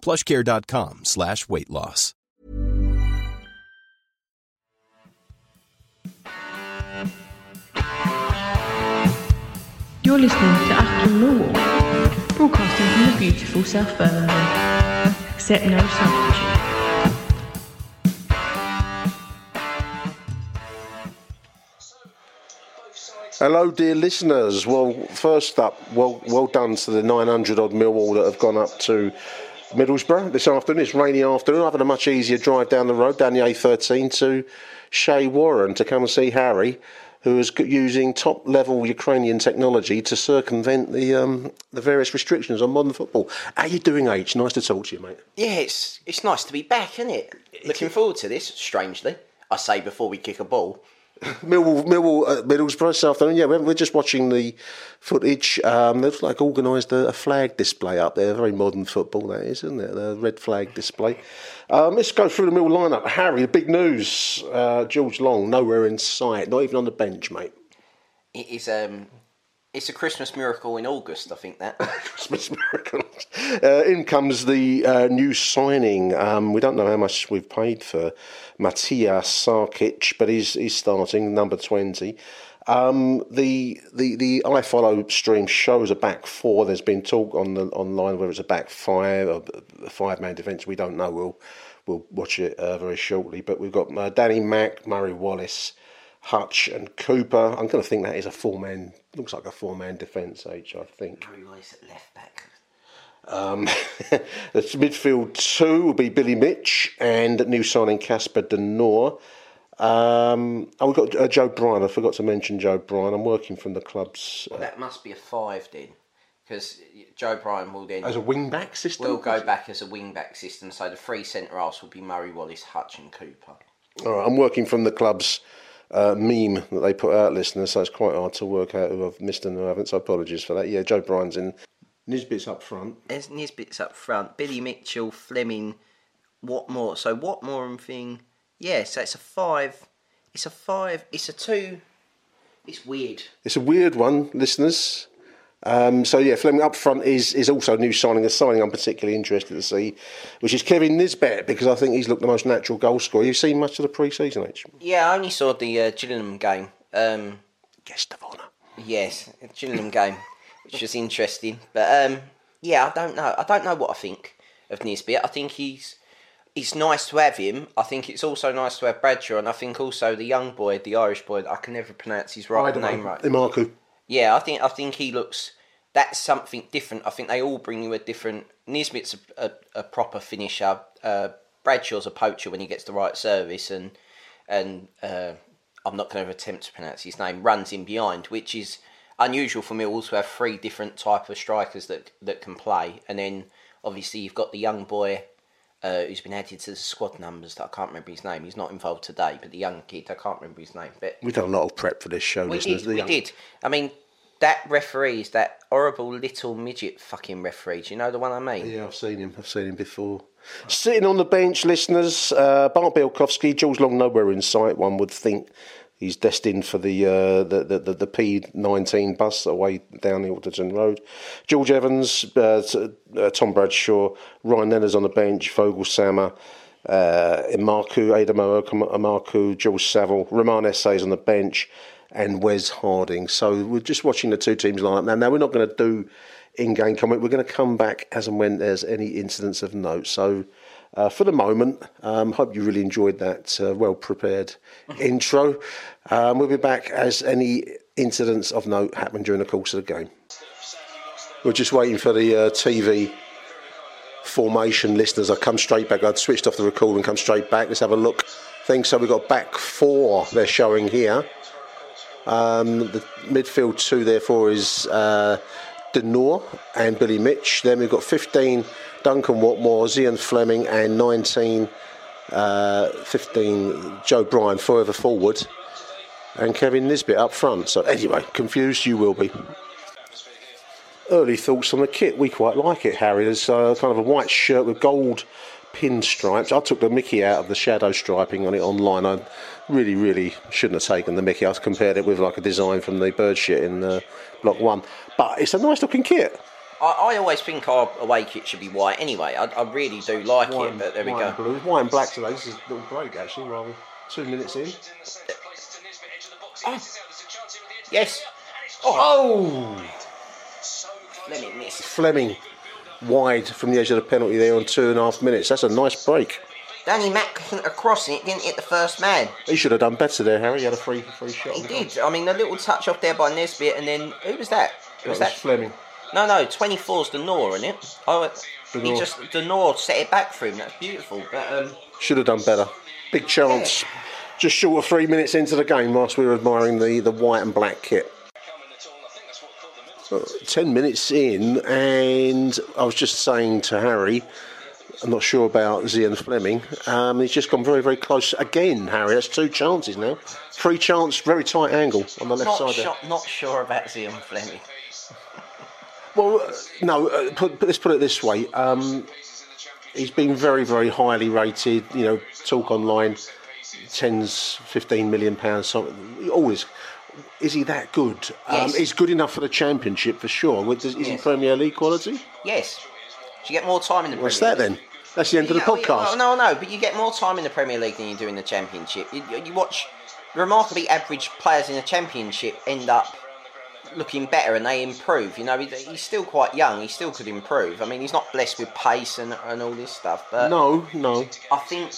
plushcare.com slash weight loss. You're listening to Achtung Millwall, broadcasting from the beautiful South Birmingham. Accept no substitute. Hello, dear listeners. Well, first up, well, well done to the 900 odd Millwall that have gone up to Middlesbrough this afternoon. It's rainy afternoon. I've had a much easier drive down the road, down the A13 to Shea Warren to come and see Harry, who is using top level Ukrainian technology to circumvent the um, the various restrictions on modern football. How you doing, H? Nice to talk to you, mate. Yeah, it's it's nice to be back, isn't it? Looking forward to this. Strangely, I say before we kick a ball. Millwall, Millwall, uh, Middlesbrough this afternoon. Yeah, we're, just watching the footage. Um, they've like organised a, a flag display up there. Very modern football, that is, isn't it? The red flag display. Um, let's go through the Mill lineup. Harry, the big news. Uh, George Long, nowhere in sight, not even on the bench, mate. It is um, it's a Christmas miracle in August. I think that. Christmas miracles. Uh, in comes the uh, new signing. Um, we don't know how much we've paid for Matias Sarkic, but he's, he's starting, number 20. Um, the the the iFollow stream shows a back four. There's been talk on the online whether it's a back five or a five man defence. We don't know. We'll we'll watch it uh, very shortly. But we've got uh, Danny Mack, Murray Wallace, Hutch, and Cooper. I'm going to think that is a four man. Looks like a four man defence. H. I think. Harry Wallace at left back. Um, the midfield two will be Billy Mitch and new signing Casper De Norre. Um, oh, we've got uh, Joe Bryan. I forgot to mention Joe Bryan. I'm working from the club's uh, That must be a five then, because Joe Bryan will then as a wing back system. will go back as a wing back system. So the three centre halves will be Murray Wallace, Hutch, and Cooper. All right, I'm working from the club's uh, meme that they put out, listeners. So it's quite hard to work out who I've missed and who I haven't. So apologies for that. Yeah, Joe Bryan's in. Nisbet's up front. There's Nisbet's up front. Billy Mitchell, Flemming, Watmore. So Watmore and thing. Yeah, so it's a five. It's a five. It's a two. It's weird. It's a weird one, listeners. Um, so yeah, Flemming up front is is also a new signing. A signing I'm particularly interested to see, which is Kevin Nisbet because I think he's looked the most natural goal scorer. You've seen much of the pre-season, H. Yeah, I only saw the uh, Gillingham game. Um, Guest of honour. yes, Gillingham game, which was interesting. But um, yeah, I don't know. I don't know what I think of Nisbet. I think he's it's nice to have him. I think it's also nice to have Bradshaw, and I think also the young boy, the Irish boy, I can never pronounce his right name right. Emakhu. Yeah, I think I think he looks. That's something different. I think they all bring you a different. Nisbet's a, a, a proper finisher. Uh, Bradshaw's a poacher when he gets the right service, and and uh, I'm not going to attempt to pronounce his name. Runs in behind, which is unusual for Mills to have three different type of strikers that that can play. And then obviously you've got the young boy uh, who's been added to the squad numbers. That I can't remember his name. He's not involved today, but the young kid I can't remember his name. But We've done a lot of prep for this show, we listeners. did. We young- did. I mean, that referee is that horrible little midget fucking referee. Do you know the one I mean? Yeah, I've seen him. I've seen him before. Sitting on the bench, listeners, uh, Bart Bielkowski, George Long, nowhere in sight. One would think he's destined for the uh, the, the, the the P19 bus away down the Alderton Road. George Evans, uh, uh, Tom Bradshaw, Ryan Leonard on the bench, Vogel Sammer, uh, Emakhu, Aidomo Emakhu, George Saville, Roman Essays on the bench, and Wes Harding. So we're just watching the two teams line up now. Now we're not going to do in-game comment. We're going to come back as and when there's any incidents of note. So uh, for the moment. Um, hope you really enjoyed that uh, well prepared intro. Um, we'll be back as any incidents of note happen during the course of the game. We're just waiting for the uh, TV formation listeners. I come straight back. I'd switched off the record and come straight back. Let's have a look. Think so. We've got back four. They're showing here. Um, the midfield two, therefore, is uh, De Norre and Billy Mitch. Then we've got 15 Duncan Watmore, Zian Flemming, and 19, uh, 15 Joe Bryan further forward, and Kevin Nisbet up front. So, anyway, confused you will be. Early thoughts on the kit. We quite like it, Harry. There's uh, kind of a white shirt with gold pinstripes. I took the Mickey out of the shadow striping on it online. I really, really shouldn't have taken the Mickey. I compared it with like a design from the bird shit in uh, Block 1. But it's a nice looking kit. I, I always think our away kit should be white anyway. I, I really do like White it, but there we go. and blue. White and black today. This is a little break actually, rather two minutes in. Ah. Yes. Oh. oh! Let me miss. Flemming wide from the edge of the penalty there on two and a half minutes. That's a nice break. Danny Mack across it, didn't hit the first man. He should have done better there, Harry. He had a free free shot. He did. I mean, the little touch off there by Nisbet, and then who was that? Who That was was that? Flemming. No, no, 24's De Norre, isn't it? Oh, he just De Norre set it back for him. That's beautiful. But um, Should have done better. Big chance. Just short of three minutes into the game, whilst we were admiring the, the white and black kit. Uh, Ten minutes in, and I was just saying to Harry, I'm not sure about Zian Flemming. Um, he's just gone very, very close again, Harry. That's two chances now. Three chance, very tight angle on the left not side sure, not sure about Zian Flemming. Well, uh, no. Uh, put, put, let's put it this way. Um, he's been very, very highly rated. You know, talk online, tens, fifteen million pounds. Something. Always. Is he that good? Um, Yes. he's good enough for the championship for sure. Is he Premier League quality? Yes. Do you get more time in the What's Premier that League? then? That's the end of the well, podcast. No, no, no. but you get more time in the Premier League than you do in the Championship. You, you- you watch remarkably average players in the Championship end up looking better and they improve. You know, he's still quite young. He still could improve. I mean, he's not blessed with pace and, and all this stuff. But No, no. I think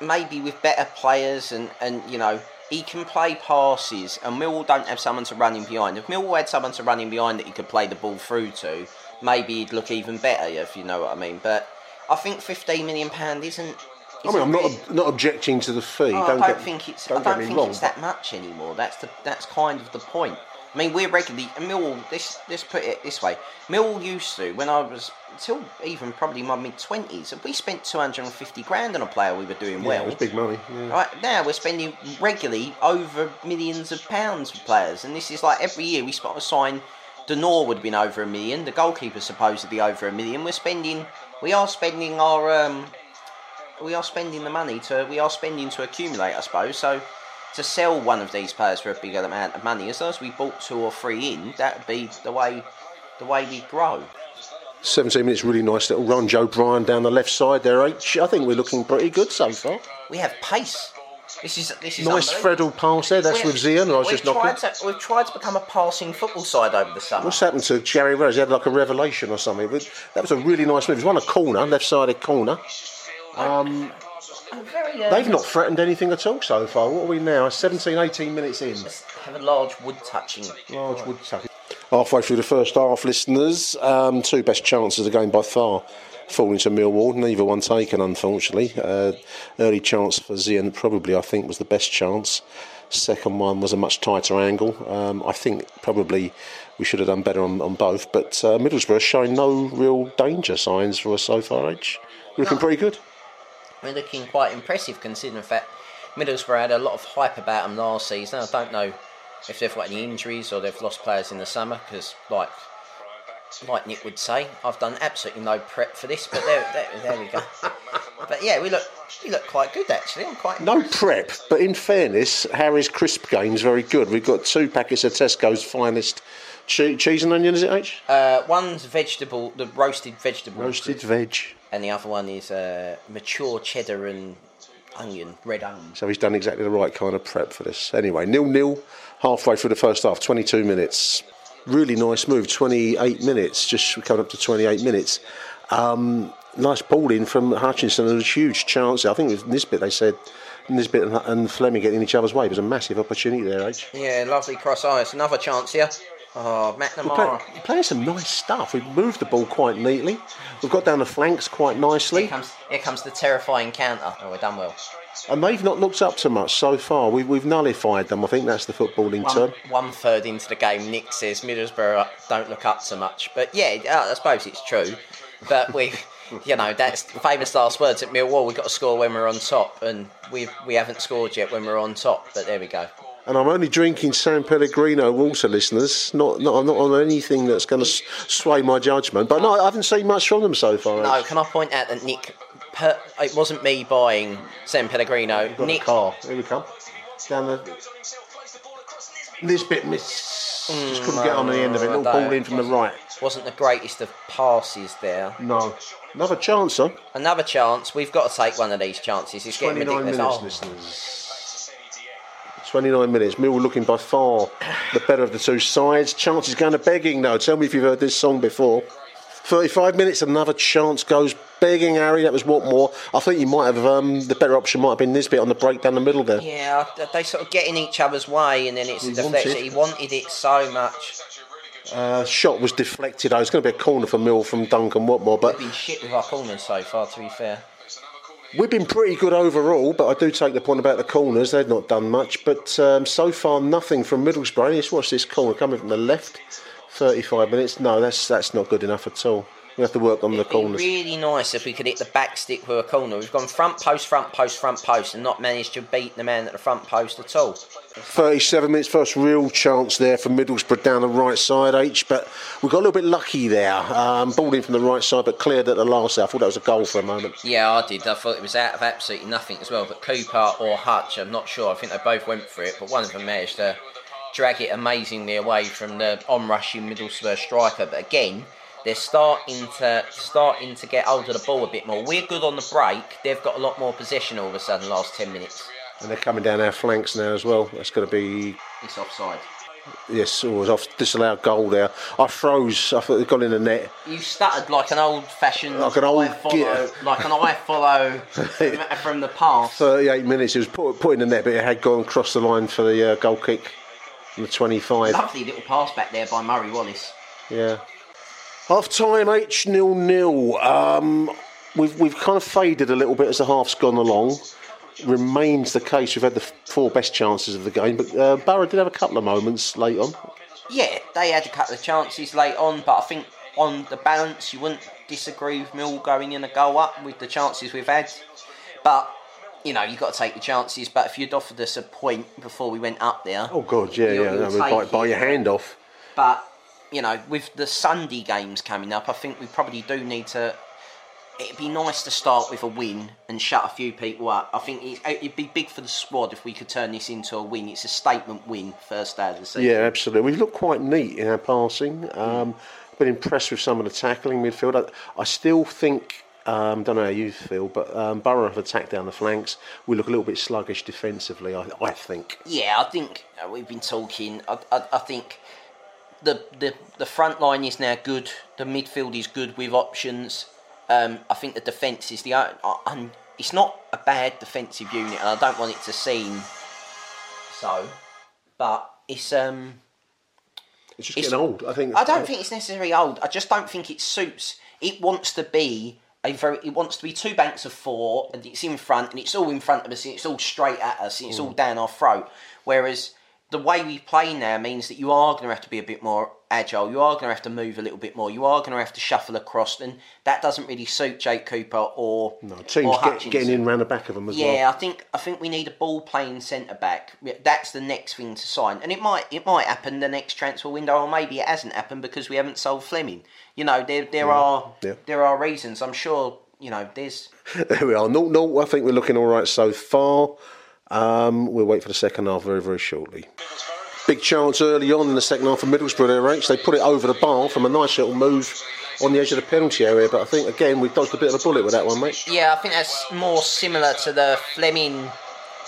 maybe with better players and, and you know he can play passes and Millwall don't have someone to run him behind. If Millwall had someone to run him behind that he could play the ball through to, maybe he'd look even better if you know what I mean. But I think fifteen million pound isn't. I mean, I'm not not objecting to the fee. Oh, don't I don't get, think it's. Don't I don't think wrong. it's that much anymore. That's the. That's kind of the point. I mean, we're regularly Millwall. This. Let's put it this way. Millwall used to when I was until even probably my mid twenties. We spent two hundred and fifty grand on a player we were doing yeah, well. it was big money. Yeah. Right now, we're spending regularly over millions of pounds for players, and this is like every year we spot a sign. De Norre would have been over a million. The goalkeeper's supposedly over a million. We're spending. We are spending our. Um, we are spending the money to. We are spending to accumulate, I suppose. So, to sell one of these players for a bigger amount of money, as long as we bought two or three in, that would be the way. The way we grow. 17 minutes, really nice little run. Joe Bryan down the left side there, H. I think we're looking pretty good so far. We have pace. This is this is Nice. Freddle pass there. That's We've- with Zian. I was just knocking. to, We've tried to become a passing football side over the summer. What's happened to Gary Rose? He had like a revelation or something. That was a really nice move. He won a corner, left sided corner. Uh, They've not threatened anything at all so far. What are we now? 17, 18 minutes in. have a large wood touching. Large wood tuck. Halfway through the first half, listeners, um, two best chances of the game by far falling to Millwall. Neither one taken, unfortunately. Uh, early chance for Zian, probably, I think, was the best chance. Second one was a much tighter angle. Um, I think probably we should have done better on, on both. But uh, Middlesbrough showing no real danger signs for us so far, H. Looking No. pretty good. We're looking quite impressive considering the fact Middlesbrough had a lot of hype about them last season. I don't know if they've got any injuries or they've lost players in the summer because, like, like Nick would say, I've done absolutely no prep for this. But there, there, there we go. But yeah, we look we look quite good actually. I'm quite No prep, but in fairness, Harry's crisp game's very good. We've got two packets of Tesco's finest che- cheese and onion, is it, H? Uh, one's vegetable, the roasted vegetable, Roasted veg. and the other one is uh, mature cheddar and onion, red onion. So he's done exactly the right kind of prep for this. Anyway, nil nil, halfway through the first half, 22 minutes. Really nice move, 28 minutes, just coming up to 28 minutes. Um, nice ball in from Hutchinson. There was a huge chance. I think it was Nisbet. They said Nisbet and, and Flemming getting in each other's way. It was a massive opportunity there, H. Yeah, lovely cross eyes. Another chance here. Oh, We're McNamara. play- playing some nice stuff. We've moved the ball quite neatly. We've got down the flanks quite Here nicely. comes, here comes the terrifying counter. Oh, we're done well. And they've not looked up to much so far. We, we've nullified them. I think that's the footballing One, term. one third into the game, Nick says Middlesbrough don't look up so much. But yeah, uh, I suppose it's true. But we've, you know, that's famous last words at Millwall. We've got to score when we're on top, and we we haven't scored yet when we're on top. But there we go. And I'm only drinking San Pellegrino water, listeners. Not, not, I'm not on anything that's going to sway my judgment. But no, I haven't seen much from them so far. No, can I point out that Nick? Per, it wasn't me buying San Pellegrino. Nick car. Here we come. Down the. This bit miss. Just couldn't get on the end of it. no, Little ball in from the right. wasn't the greatest of passes there. No. Another chance, huh? Another chance. We've got to take one of these chances. It's getting 29 ridiculous. minutes, Oh, listeners. 29 minutes. Millwall looking by far the better of the two sides. Chances going to begging, now. Tell me if you've heard this song before. 35 minutes, another chance goes begging, Harry. That was Watmore. I think you might have, um, the better option might have been Nisbet on the break down the middle there. Yeah, they sort of get in each other's way, and then it's He wanted- He wanted it so much. Uh, shot was deflected. Oh, it's going to be a corner for Mill from Duncan Watmore, but We've been shit with our corners so far, to be fair. We've been pretty good overall, but I do take the point about the corners. They've not done much, but um, so far nothing from Middlesbrough. Let's watch this corner coming from the left. 35 minutes. No, that's that's not good enough at all. We have to work on the It'd be corners. really nice if we could hit the back stick with a corner. We've gone front post, front post, front post, and not managed to beat the man at the front post at all. 37 minutes, first real chance there for Middlesbrough down the right side, H. But we got a little bit lucky there. Um, ball in from the right side, but cleared at the last. I thought that was a goal for a moment. Yeah, I did. I thought it was out of absolutely nothing as well. But Cooper or Hutch, I'm not sure. I think they both went for it, but one of them managed to drag it amazingly away from the on-rushing Middlesbrough striker. But again, they're starting to starting to get hold of the ball a bit more. We're good on the break. They've got a lot more possession all of a sudden. the Last ten minutes, And they're coming down our flanks now as well. That's going to be it's offside. yes, it was off disallowed goal there. I froze. I thought it got in the net. You stuttered like an old-fashioned Like an old follow, like an eye follow from, from the past. 38 minutes. It was put, put in the net, but it had gone across the line for the uh, goal kick the 25. Lovely little pass back there by Murray Wallace. Yeah. Half time, H nil nil. Um, we've we've kind of faded a little bit as the half's gone along. Remains the case. We've had the four best chances of the game, but uh, Barrow did have a couple of moments late on. Yeah, they had a couple of chances late on, but I think on the balance, you wouldn't disagree with Mill going in a goal up with the chances we've had. But you know, you've got to take the chances. But if you'd offered us a point before we went up there, Oh God, yeah, yeah. No, bite, bite your hand off. but you know, with the Sunday games coming up, I think we probably do need to. It'd be nice to start with a win and shut a few people up. I think it- it'd be big for the squad if we could turn this into a win. It's a statement win, first day of the season. Yeah, absolutely. We've looked quite neat in our passing. Um, been impressed with some of the tackling midfield. I, I still think. Um, don't know how you feel, but um, Borough have attacked down the flanks. We look a little bit sluggish defensively. I, I think. Yeah, I think uh, we've been talking. I, I, I think the, the the front line is now good. The midfield is good with options. Um, I think the defence is the. I'm, it's not a bad defensive unit, and I don't want it to seem so, but it's um. It's just It's- getting old. I think. I don't think it's necessarily old. I just don't think it suits. It wants to be a very. It wants to be two banks of four, and it's in front, and it's all in front of us, and it's all straight at us, and it's all down our throat. Whereas the way we play now means that you are going to have to be a bit more agile. You are going to have to move a little bit more. You are going to have to shuffle across, and that doesn't really suit Jake Cooper or No, or teams get, getting in round the back of them as Yeah, well. Yeah, I think I think we need a ball playing centre back. That's the next thing to sign, and it might it might happen the next transfer window, or maybe it hasn't happened because we haven't sold Flemming. You know, there there are yeah. there are reasons. I'm sure. You know, there's There we are. No, no. I think we're looking all right so far. Um, we'll wait for the second half very, very shortly. Big chance early on in the second half of Middlesbrough there, H. They put it over the bar from a nice little move on the edge of the penalty area, but I think, again, we dodged a bit of a bullet with that one, mate. yeah. I think that's more similar to the Flemming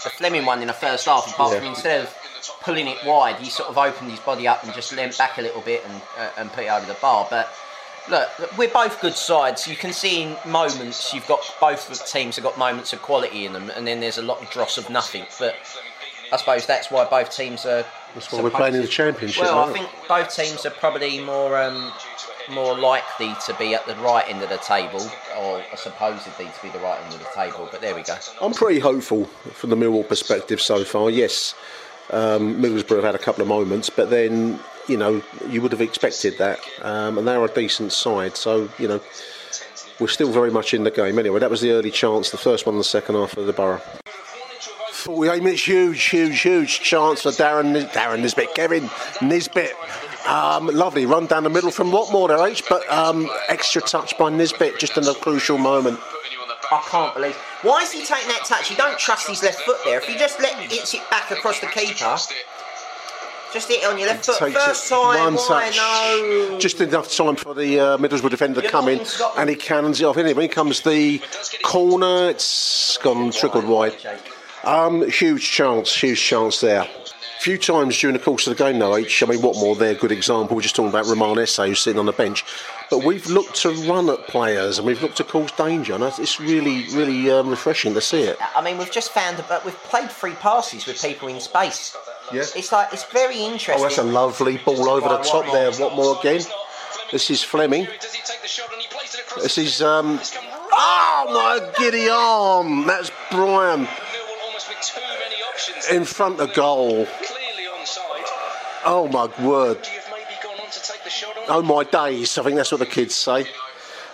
the Flemming one in the first half. Apart from instead of pulling it wide, he sort of opened his body up and just leant back a little bit and uh, and put it over the bar. But look, we're both good sides. You can see in moments you've got both teams have got moments of quality in them, and then there's a lot of dross of nothing. But I suppose that's why both teams are. That's why we're playing in the championship. Well, I think both teams are probably more um, more likely to be at the right end of the table, or supposedly to be the right end of the table. But there we go. I'm pretty hopeful from the Millwall perspective so far. Yes, um, Middlesbrough have had a couple of moments, but then you know you would have expected that, um, and they're a decent side. So you know we're still very much in the game. Anyway, that was the early chance, the first one, in the second half of the Borough. 48 minutes, huge, huge, huge chance for Darren, Nis- Darren Nisbet, Kevin Nisbet. Um, lovely run down the middle from Watmore there, H, but um, extra touch by Nisbet just in a crucial moment. I can't believe. Why is he taking that touch? You don't trust his left foot there. If you just let hits it back across the keeper, just hit it on your left foot. First time, one why touch, no? just enough time for the uh, Middlesbrough defender to come in, and he cannons it off. Anyway, when comes the corner, it's gone trickled wide. Um, huge chance, huge chance there. A few times during the course of the game, though, H. I mean, Watmore, they're a good example. We're just talking about Roman Esse, who's sitting on the bench. But we've looked to run at players and we've looked to cause danger, and it's really, really um, refreshing to see it. I mean, we've just found that we've played free passes with people in space. Yeah. It's like it's very interesting. Oh, that's a lovely ball over the top there. Watmore again. This is Flemming. This is um. Oh my giddy arm! That's Bryan in front of goal. Oh my word! Oh my days! I think that's what the kids say.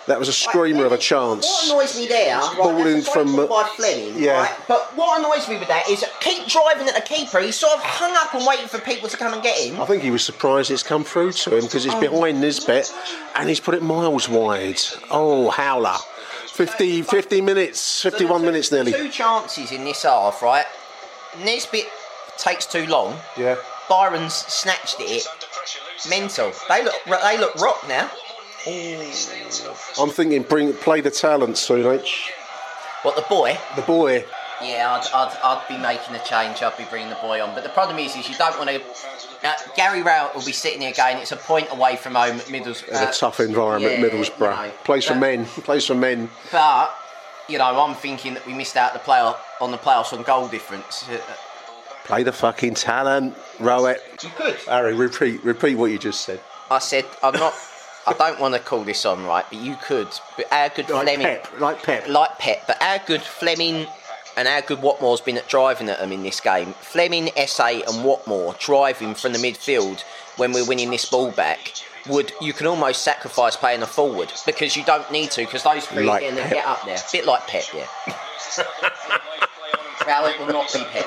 That was a screamer of a chance. What annoys me there, right, Ball that's in a from, uh, by Flemming, yeah. right? But what annoys me with that is keep driving at the keeper. He's sort of hung up and waiting for people to come and get him. I think he was surprised it's come through to him because it's behind Nisbet and he's put it miles wide. Oh, howler. 50, 50 minutes, 51 minutes nearly. Two chances in this half, right? Nisbet takes too long. Yeah. Byron's snatched it. Mental. They look. They look rock now. I'm thinking bring play the talent soon, H. What the boy? The boy. Yeah, I'd, I'd, I'd be making a change. I'd be bringing the boy on. But the problem is, is you don't want to. Uh, Gary Rowett will be sitting here again. It's a point away from home at Middles. In a tough environment, yeah, Middlesbrough. you know, Plays for but- men. Plays for men. But you know, I'm thinking that we missed out the play on the playoffs on goal difference. Uh, Play the fucking talent, Rowett. You could. Harry, repeat, repeat what you just said. I said I'm not. I don't want to call this on right, but you could. But our good Like Flemming, Pep, like Pep. like Pep, but our good Flemming and our good Watmore's been at driving at them in this game. Flemming, Esse, and Watmore driving from the midfield when we're winning this ball back. Would you can almost sacrifice playing a forward because you don't need to because those three Like are going get up there. a bit like Pep, yeah. well, it will not be Pep.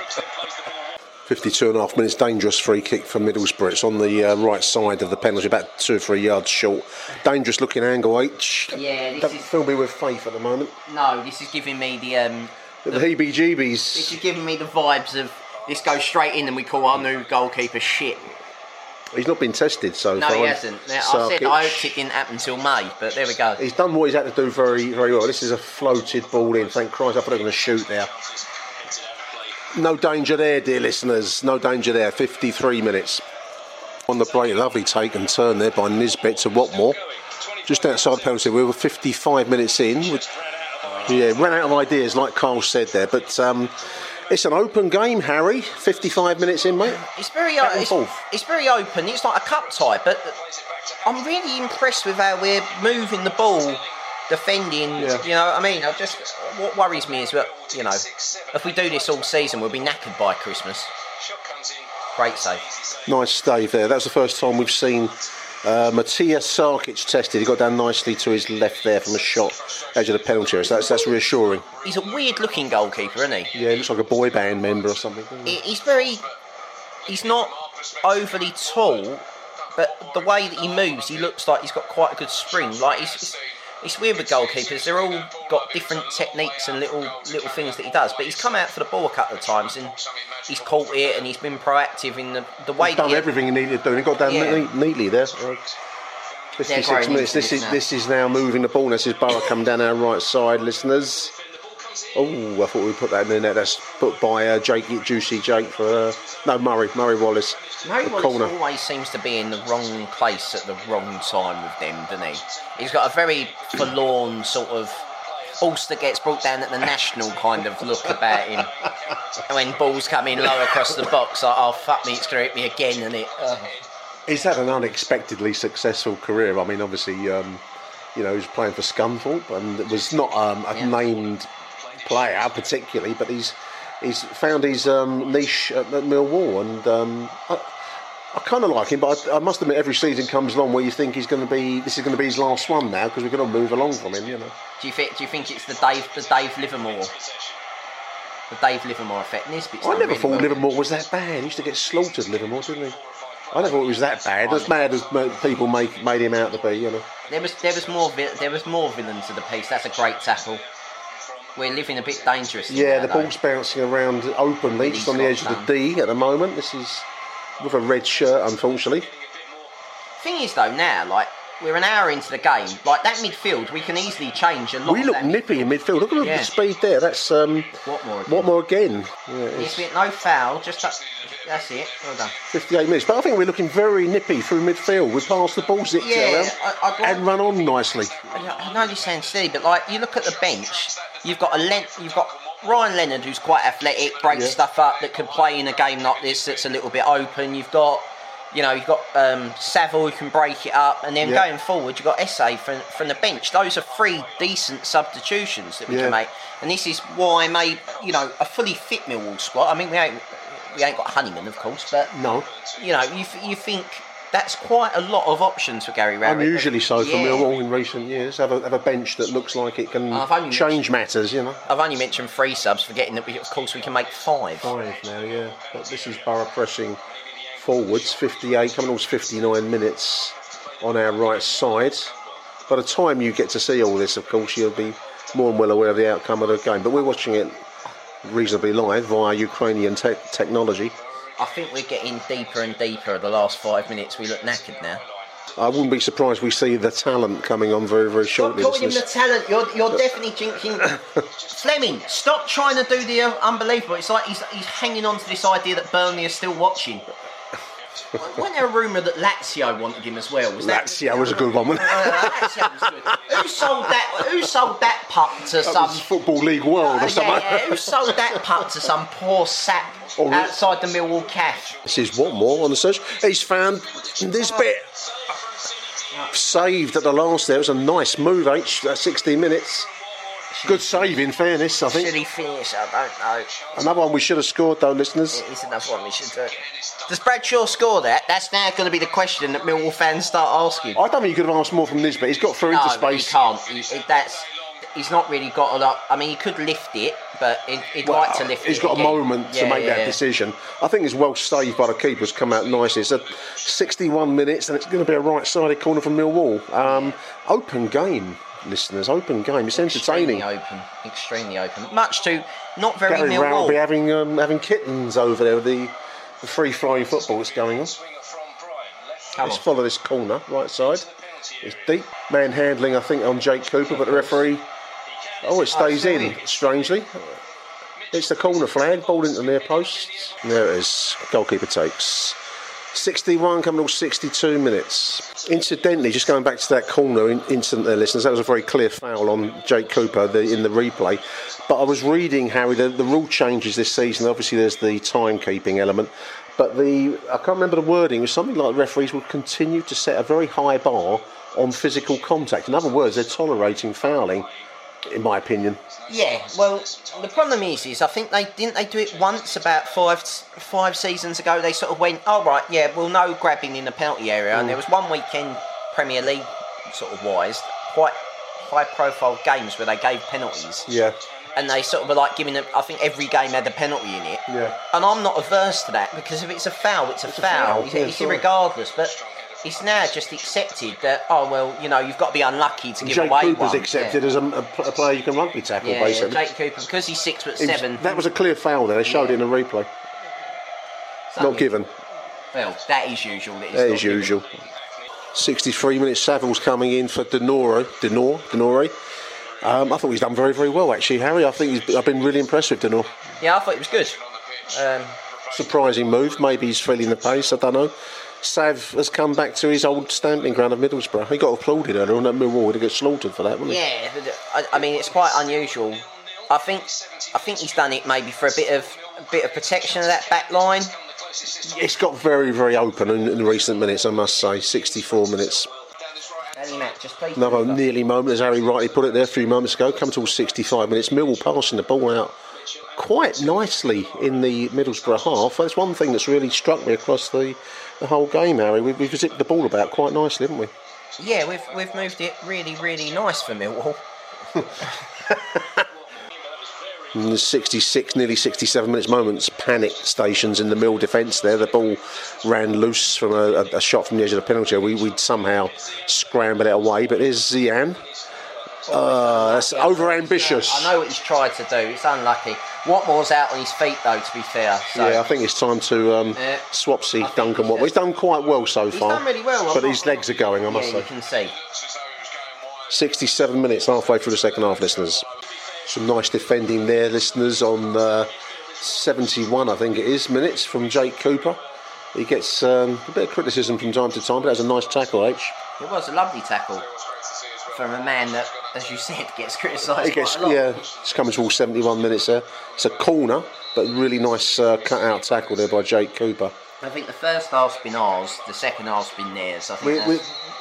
52 and a half minutes, dangerous free kick from Middlesbrough. It's on the uh, right side of the penalty, about two or three yards short. Dangerous looking angle, H. Yeah, this Don't is- fill me with faith at the moment. No, this is giving me the um, The heebie jeebies. This is giving me the vibes of this goes straight in and we call our new goalkeeper shit. He's not been tested so No, far. he hasn't. Now, I said I hoped it didn't happen until May, but there we go. He's done what he's had to do very, very well. This is a floated ball in. Thank Christ, I thought they were going to shoot there. No danger there, dear listeners. No danger there. 53 minutes. On the break, lovely take and turn there by Nisbet to Watmore. Just outside the penalty, we were 55 minutes in. Yeah, ran out of ideas, like Carl said there. But um, it's an open game, Harry. 55 minutes in, mate. It's very and it's, it's very open. It's like a cup tie, but I'm really impressed with how we're moving the ball, defending. Yeah. You know, what I mean, I just what worries me is that you know, if we do this all season, we'll be knackered by Christmas. Great save. Nice save there. That's the first time we've seen uh, Matthias Sarkic tested. He got down nicely to his left there from a shot edge of the penalty area. So that's, that's reassuring. He's a weird-looking goalkeeper, isn't he? Yeah, he looks like a boy band member or something. He- He's very. He's not overly tall, but the way that he moves, he looks like he's got quite a good spring. Like he's, it's, weird with goalkeepers; they're all got different techniques and little little things that he does. But he's come out for the ball a couple of times and he's caught it, and he's been proactive in the the way He's done he- everything he needed to do. and He got down Yeah. neat- neatly there. Uh, 56 minutes. This this is now. this is now moving the ball. This is Borough come down our right side, listeners. Oh, I thought we put that in the net. That's put by uh, Jake, Juicy Jake for uh, no Murray, Murray Wallace. Murray Wallace corner. always seems to be in the wrong place at the wrong time with them, doesn't he? He's got a very forlorn sort of Ulster gets brought down at the national kind of look about him. when balls come in low across the box, like, oh fuck me, it's going to hit me again, and it. Uh, He's had an unexpectedly successful career. I mean, obviously, um, you know, he was playing for Scunthorpe and it was not um, a Yeah. named player particularly, but he's he's found his um, niche at, at Millwall, and um, I, I kind of like him. But I, I must admit, every season comes along where you think he's going to be this is going to be his last one now because we're going to move along from him. You know, do you think? Do you think it's the Dave, the Dave Livermore, the Dave Livermore effect? Nisbet's I never really thought well. Livermore was that bad. He used to get slaughtered, Livermore, didn't he? I never thought it was that bad. As bad as people make made him out to be. You know. There was there was more vi- there was more villains to the piece. That's a great tackle. We're living a bit dangerously. Yeah, the though. ball's bouncing around openly, just on the edge of the D at the moment. This is with a red shirt, unfortunately. Thing is though, now like we're an hour into the game, like that midfield, we can easily change a lot. We look nippy in midfield. Look at Yeah. the speed there. That's um, Watmore again. Watmore again. Yeah, it's no foul, just that, that's it. Well done. 58 minutes. But I think we're looking very nippy through midfield. We passed the ball, zipped Yeah, around, I- like- and run on nicely. I know this sounds silly, but like you look at the bench, you've got a Len- you've got Ryan Leonard who's quite athletic, breaks Yeah. stuff up, that can play in a game like this that's a little bit open. You've got you know, you've got um, Saville who can break it up, and then Yeah. going forward, you've got Esse from, from the bench. Those are three decent substitutions that we Yeah. can make, and this is why I made you know a fully fit Millwall squad. I mean, we ain't we ain't got Honeyman, of course, but No, you know, you, you think that's quite a lot of options for Gary Rowett. unusually so for Yeah. Millwall in recent years. Have a, have a bench that looks like it can change matters, you know. I've only mentioned three subs, forgetting that we, of course we can make five. Five now, yeah. But this is Borough pressing forwards, 58, coming towards 59 minutes on our right side. By the time you get to see all this, of course, you'll be more than well aware of the outcome of the game. But we're watching it reasonably live via Ukrainian te- technology. I think we're getting deeper and deeper. The last five minutes, we look knackered now. I wouldn't be surprised we see the talent coming on very, very shortly. Stop calling him the talent. You're, you're definitely jinxing. Flemming, stop trying to do the uh, unbelievable. It's like he's, he's hanging on to this idea that Burnley are still watching. Wasn't there a rumour that Lazio wanted him as well? Was that Lazio was a good one, wasn't it? Uh, Lazio was good. Who sold that? Who sold that pup to That some Football League World Uh, or something. yeah, yeah. Who sold that pup to some poor sap Oh, really? outside the Millwall cafe? This is Watmore on the search. He's found this bit saved at the last. There It was a nice move. H uh, 60 minutes. Good save, in fairness. I think Should he finish? I don't know. another one we should have scored, though, listeners. It is another one we should do. Does Bradshaw score that? That's now going to be the question that Millwall fans start asking. I don't think you could have asked more from this, but He's got through no, into but he space. can't. He, that's he's not really got a lot. I mean, he could lift it, but he'd, he'd Well, like to lift he's it. He's got a again. moment to make yeah, that yeah. decision. I think it's well saved by the keeper's come out nicely. It's a 61 minutes and it's going to be a right-sided corner from Millwall. Um, open game, listeners. Open game. It's entertaining. Extremely open, extremely open. Much to not very Gary Rowett will be having um, having kittens over there with the, the free flowing football that's going on. Come Let's on. follow this corner, right side. It's deep. Man handling, I think, on Jake Cooper, but the referee. Oh, it stays in, strangely. It's the corner flag, ball into near posts. There it is. Goalkeeper takes. 61 coming to 62 minutes. Incidentally, just going back to that corner in, incident there, listeners, that was a very clear foul on Jake Cooper the, in the replay. But I was reading, Harry, the, the rule changes this season. Obviously, there's the timekeeping element. But the I can't remember the wording. It was something like referees will continue to set a very high bar on physical contact. In other words, they're tolerating fouling, in my opinion. Yeah, well, the problem is, is I think they didn't they do it once about five five seasons ago. They sort of went, oh right, yeah, well, no grabbing in the penalty area, and there mm. was one weekend Premier League sort of wise, quite high profile games where they gave penalties, Yeah. and they sort of were like giving them. I think every game had a penalty in it, Yeah. and I'm not averse to that because if it's a foul, it's a a foul. foul, It's, yeah, it's irregardless, but. It's now just accepted that oh well you know you've got to be unlucky to give Jake away Cooper's one. accepted yeah. as a, a player you can rugby tackle, Yeah, yeah, basically. Jake Cooper because he's six foot It was- seven. that was a clear foul there. They showed it in the replay. Not given. Well, that is usual. That is That is given. usual. 63 minutes. Saville's coming in for Denoro. Denor. Denore. Um, I thought he's done very, very well, actually, Harry. I think he's, I've been really impressed with De Norre. Yeah, I thought it was good. Um, Surprising move. Maybe he's feeling the pace. I don't know. Sav has come back to his old stamping ground of Middlesbrough. He got applauded earlier on at Millwall. He got slaughtered for that, wasn't he? yeah, uh, I, I mean it's quite unusual. I think I think he's done it maybe for a bit of a bit of protection of that back line. It's got very, very open in, in recent minutes, I must say. 64 minutes. Danny Mac, just. Another nearly moment, as Harry rightly put it there a few moments ago. Come to all 65 minutes. Millwall passing the ball out quite nicely in the Middlesbrough half. That's one thing that's really struck me across the, the whole game, Harry. We've, we've zipped the ball about quite nicely, haven't we? Yeah, we've we've moved it really really nice for Millwall. In the 66, nearly 67 minutes moments, panic stations in the mill defence there. The ball ran loose from a, a, shot from the edge of the penalty. We, we'd somehow scrambled it away, but there's Zian. Uh, that's over ambitious. I know what he's tried to do. It's unlucky. Watmore's out on his feet though. To be fair, so Yeah, I think it's time to um, Yeah. swapsy Duncan he's Watmore. He's done quite well so he's far. done really well. I'm But his legs are going, I must yeah, you say. can see. 67 minutes, halfway through the second half, listeners. Some nice defending there, listeners, on uh, 71, I think it is, minutes from Jake Cooper. He gets um, a bit of criticism from time to time, but that's a nice tackle, H. It was a lovely tackle from a man that, as you said, gets criticised He gets, quite a lot. yeah, it's coming to all 71 minutes there. It's a corner, but really nice uh, cut out tackle there by Jake Cooper. I think the first half's been ours, the second half's been theirs. I think We,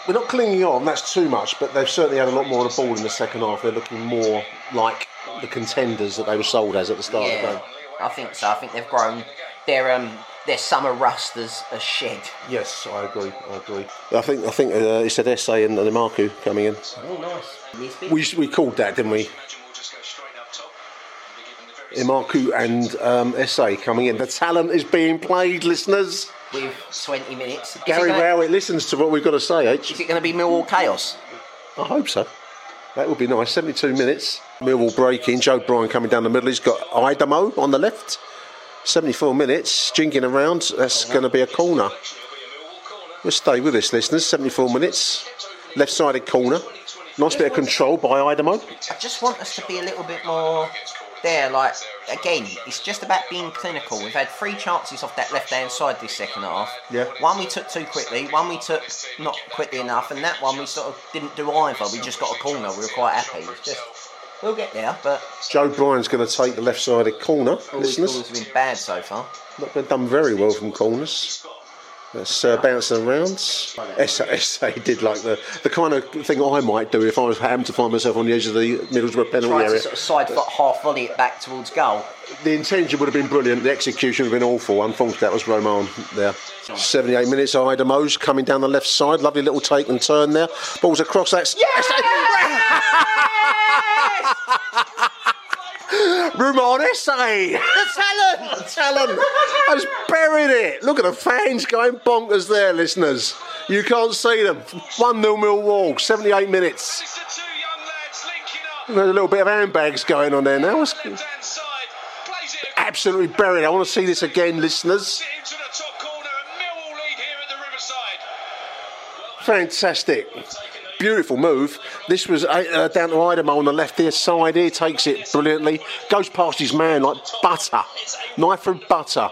we're not clinging on, that's too much, but they've certainly had a lot more of the ball in the second half. They're looking more like the contenders that they were sold as at the start of the yeah, game. I think so. I think they've grown. Their um, their summer rust has, has shed. Yes, I agree. I agree. I think I think uh, it's an Esse and the Marku coming in. Oh, nice. We we called that, didn't we? Emakhu and um, Esse coming in. The talent is being played, listeners. with 20 minutes. Is Gary it gonna, Rowett listens to what we've got to say, H. Is it going to be Millwall chaos? I hope so. That would be nice. 72 minutes. Millwall breaking. Joe Bryan coming down the middle. He's got Aidomo on the left. 74 minutes. Jinking around. That's going to be a corner. We'll stay with this, listeners. 74 minutes. Left sided corner. Nice bit of control by Aidomo. I just want us to be a little bit more there. Like again, it's just about being clinical. We've had three chances off that left-hand side this second half. Yeah. One we took too quickly. One we took not quickly enough, and that one we sort of didn't do either. We just got a corner. We were quite happy. It's just we'll get there, but Joe Bryan's going to take the left sided corner, all listeners. calls have been bad so far. Not been done very well from corners. That's uh, bouncing around. Esse, did like the, the kind of thing I might do if I was happened to find myself on the edge of the Middlesbrough penalty Tried to area. sort of side foot half volley it back towards goal. The intention would have been brilliant. The execution would have been awful. Unfortunately, that was Roman there. 78 minutes. Ida Mose coming down the left side. Lovely little take and turn there. Balls across that. Roman Esse. The talent. The talent I has buried it. Look at the fans going bonkers there, listeners. You can't see them. 1 0 Millwall, 78 minutes. There's a little bit of handbags going on there now. It's absolutely buried. I want to see this again, listeners. Fantastic. Beautiful move. This was uh, down to Aidomo on the left here side here. Takes it brilliantly. Goes past his man like butter. Knife through butter.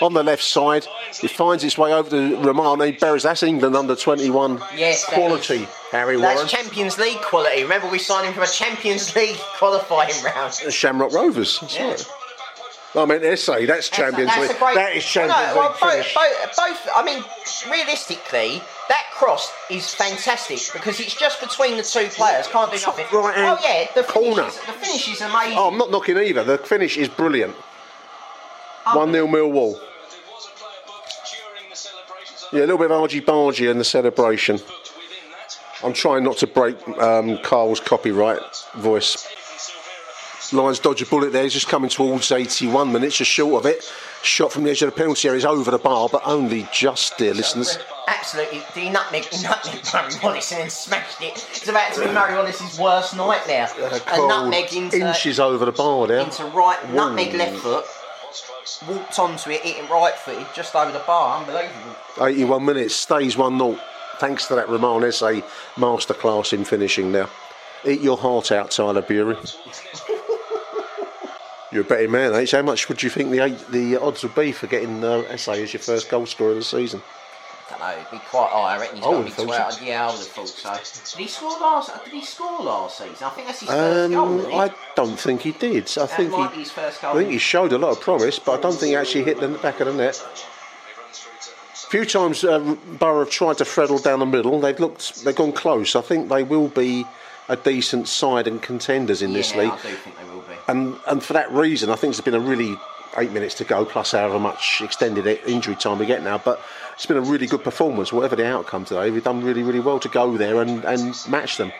On the left side. It finds its way over to Romani. Buries. That's England under 21 Yes, quality. Harry Warren. That's Champions League quality. Remember, we signed him from a Champions League qualifying round. Shamrock Rovers. That's Yeah. right. I mean, Esse. That's Champions That's League. great- that is Champions Well, no, well, League both, both, both, I mean, realistically, that cross is fantastic because it's just between the two players. Can't do nothing. right hand oh yeah, the corner. Finish is, the finish is amazing. Oh, I'm not knocking either. The finish is brilliant. 1 0 Millwall. Yeah, a little bit of argy bargy in the celebration. I'm trying not to break um, Carl's copyright voice. Lions dodge a bullet there. He's just coming towards 81 minutes, just short of it. Shot from the edge of the penalty area is over the bar, but only just, dear listeners. Absolutely, the nutmeg, nutmeg Murray Wallace and then smashed it. It's about to be Murray Wallace's worst nightmare. Uh, A nutmeg into, inches over the bar there. into right, nutmeg left foot, walked onto it, hitting right footed just over the bar. Unbelievable. 81 minutes, stays 1 0. Thanks to that Roman Esse masterclass in finishing now. Eat your heart out, Tyler Burey. You're a betting man, H. How much would you think the eight, the odds would be for getting uh, Esse as your first goal scorer of the season? I don't know, it'd be quite high. I reckon he's got to be have thought 12. Yeah, I would have thought so. Did he score last? Did he score last season? I think that's his first goal. Um, isn't? I don't think he did. I that think might he, be his first goal. I think he showed a lot of promise, but I don't think he actually hit the back of the net. A few times uh, Borough have tried to freddle down the middle. They've looked, they've gone close. I think they will be a decent side and contenders in this yeah, league. I do think they will be. and and for that reason, I think it's been a really eight minutes to go, plus however much extended injury time we get now. But it's been a really good performance, whatever the outcome today. We've done really, really well to go there and, and match them.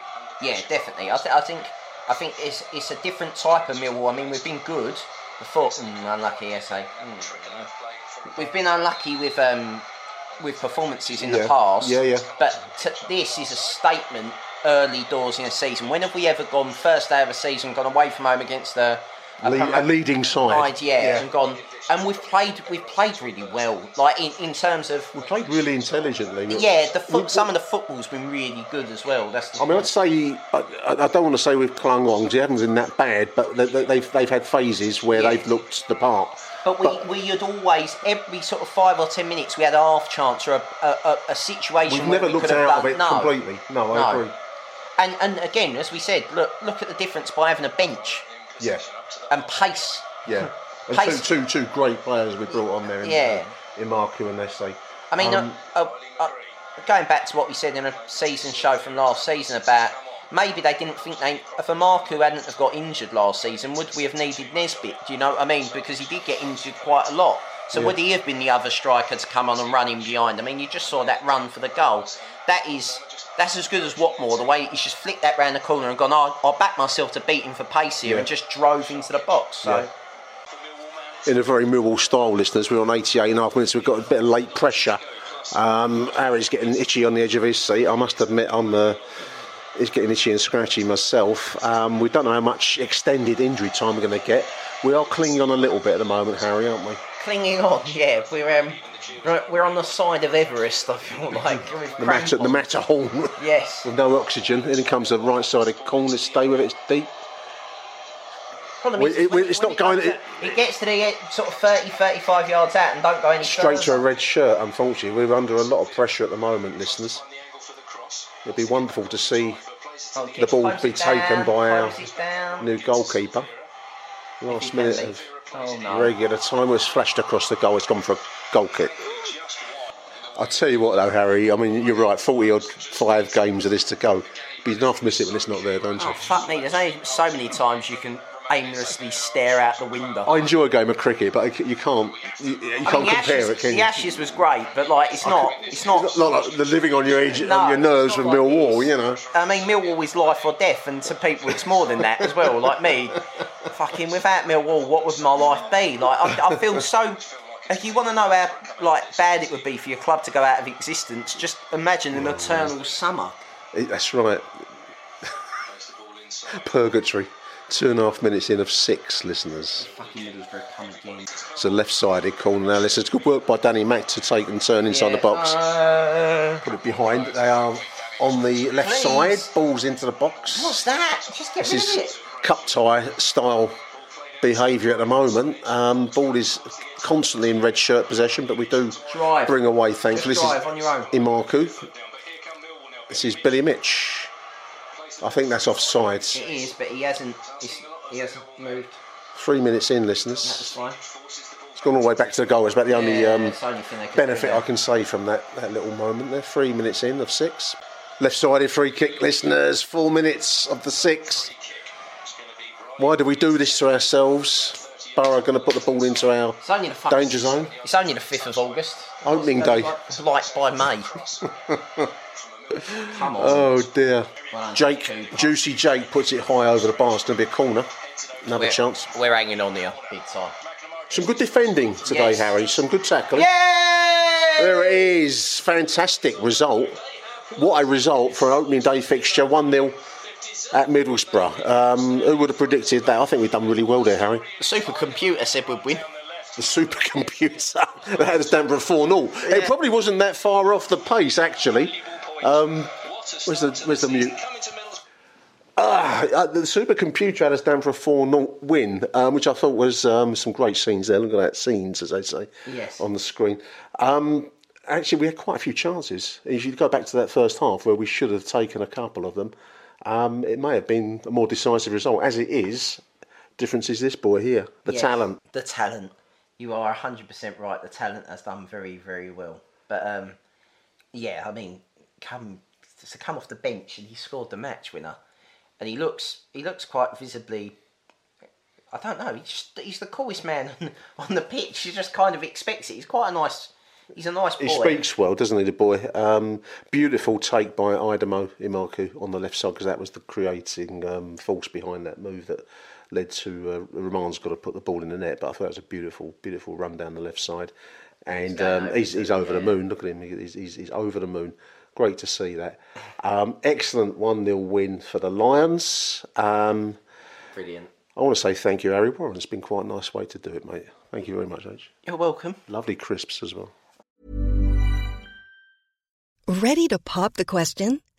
Yeah, definitely. I, th- I think I think it's it's a different type of Millwall. I mean, we've been good before. Mm, unlucky, SA. Mm. We've been unlucky with um, with performances in Yeah. the past. Yeah, yeah. But t- this is a statement early doors in a season. When have we ever gone first day of a season, gone away from home against a, a, Le- a leading side. side, yeah, and gone and we've played we've played really well. Like in, in terms of We played really intelligently. yeah, the foot, some of the football's been really good as well. That's I mean, I'd say I, I don't want to say we've clung on because it hasn't been that bad, but they, they- they've they've had phases where Yeah. they've looked the part. But we, we had always, every sort of five or ten minutes, we had a half chance or a, a, a, a situation We've never we looked have out of it no. completely. No, I No. agree. And, and again, as we said, look look at the difference by having a bench Yeah, and pace. yeah. And Pace- two, two, two great players we brought on there in, Yeah. in Marku and Esse. I mean, Um, uh, uh, uh, going back to what we said in a season show from last season about maybe they didn't think they, if Emakhu hadn't have got injured last season, would we have needed Nisbet? Do you know what I mean? Because he did get injured quite a lot. So would he have been the other striker to come on and run in behind? I mean, you just saw that run for the goal. That is. That's as good as Watmore, the way he's just flicked that round the corner and gone, oh, I'll back myself to beat him for pace here, Yeah. and just drove into the box. So, Yeah. in a very Millwall style, listeners. We're on 88 and a half minutes. We've got a bit of late pressure. Um, Harry's getting itchy on the edge of his seat. I must admit, I'm uh, he's getting itchy and scratchy myself. Um, we don't know how much extended injury time we're going to get. We are clinging on a little bit at the moment, Harry, aren't we? Clinging on, yeah, we're um, we're- we're on the side of Everest. I feel like The, Matter, the. Matterhorn Yes, with no oxygen. In comes the right side of corner. Stay with it. It's deep. Problem is, it- when- it's when not going- to- It gets to the uh, sort of 30, 35 yards out and don't go any Straight to a red shirt. Unfortunately, we're under a lot of pressure at the moment, listeners. It'd be wonderful to see Oh, the ball be it taken down, by our new goalkeeper. Last minute of Oh no. regular time was flashed across the goal. It's gone for a goal kick. I tell you what, though, Harry. I mean, you're right. Forty odd five games of this to go. But you'd half miss it when it's not there, don't you? Oh fuck me! There's only so many times you can aimlessly stare out the window. I enjoy a game of cricket, but you can't. You, you can't mean, compare Ashes, it, can the? Ashes was great, but like it's not. It's not. Not like the living on your edge, No, on your nerves with like Millwall, you know. I mean, Millwall is life or death, and to people, it's more than that as well. Like me, fucking without Millwall, what would my life be? Like, I, I feel so. If you want to know how like bad it would be for your club to go out of existence, just imagine an eternal summer. That's right. Purgatory. Two and a half minutes in of six listeners. Fucking Middlesbrough come again. It's a left-sided corner now. Listen, it's good work by Danny Mack to take and turn inside the box. Uh, Put it behind. They are on the left Please. side. Balls into the box. what's that? Just get This rid is of it. cup tie style behaviour at the moment. Um, ball is constantly in red shirt possession, but we do Drive. bring away. Thankfully, Just drive on your own. Emakhu. This is Billy Mitch. I think that's offside. It is, but he hasn't. He's, he hasn't moved. Three minutes in, listeners. That's fine. It's gone all the way back to the goal. It's about the only Yeah, um, only thing they could benefit I can say from that, that little moment there. Three minutes in of six. Left-sided free kick, listeners. Four minutes of the six. Why do we do this to ourselves? Borough going to put the ball into our the danger zone. It's only the fifth of August. Opening day. It's like by May. Come on. Oh dear. Well Jake, Juicy Jake puts it high over the bar. It's going to be a corner. Another we're, chance. We're hanging on here, big time. Some good defending today, Yes. Harry. Some good tackling. Yay! There it is. Fantastic result. What a result for an opening day fixture. 1 0 at Middlesbrough. Um, who would have predicted that? I think we've done really well there, Harry. The supercomputer said we'd win. The supercomputer that had us down for a 4 0. It probably wasn't that far off the pace, actually. Um, where's, the, where's the mute? Ah, uh, the supercomputer had us down for a 4 0 win, um, which I thought was um, some great scenes there. Look at that, scenes, as they say, yes. on the screen. Um, actually, we had quite a few chances. If you go back to that first half where we should have taken a couple of them, um, it may have been a more decisive result. As it is, difference is this boy here, the Yes, talent. The talent. You are 100% right. The talent has done very, very well. But, um, yeah, I mean, come to come off the bench and he scored the match winner. And he looks he looks quite visibly. I don't know. He's just, he's the coolest man on, the pitch. He just kind of expects it. He's quite a nice. He's a nice boy. He speaks well, doesn't he, the boy? Um, beautiful take by Aidomo Emakhu on the left side because that was the creating um, force behind that move that led to uh, Roman's got to put the ball in the net. But I thought it was a beautiful, beautiful run down the left side, and um, he's, he's over the moon. Look at him; he's, he's, he's over the moon. Great to see that. Um, excellent one 0 win for the Lions. Um, Brilliant. I want to say thank you, Harry Warren. It's been quite a nice way to do it, mate. Thank you very much, H. You're welcome. Lovely crisps as well. Ready to pop the question?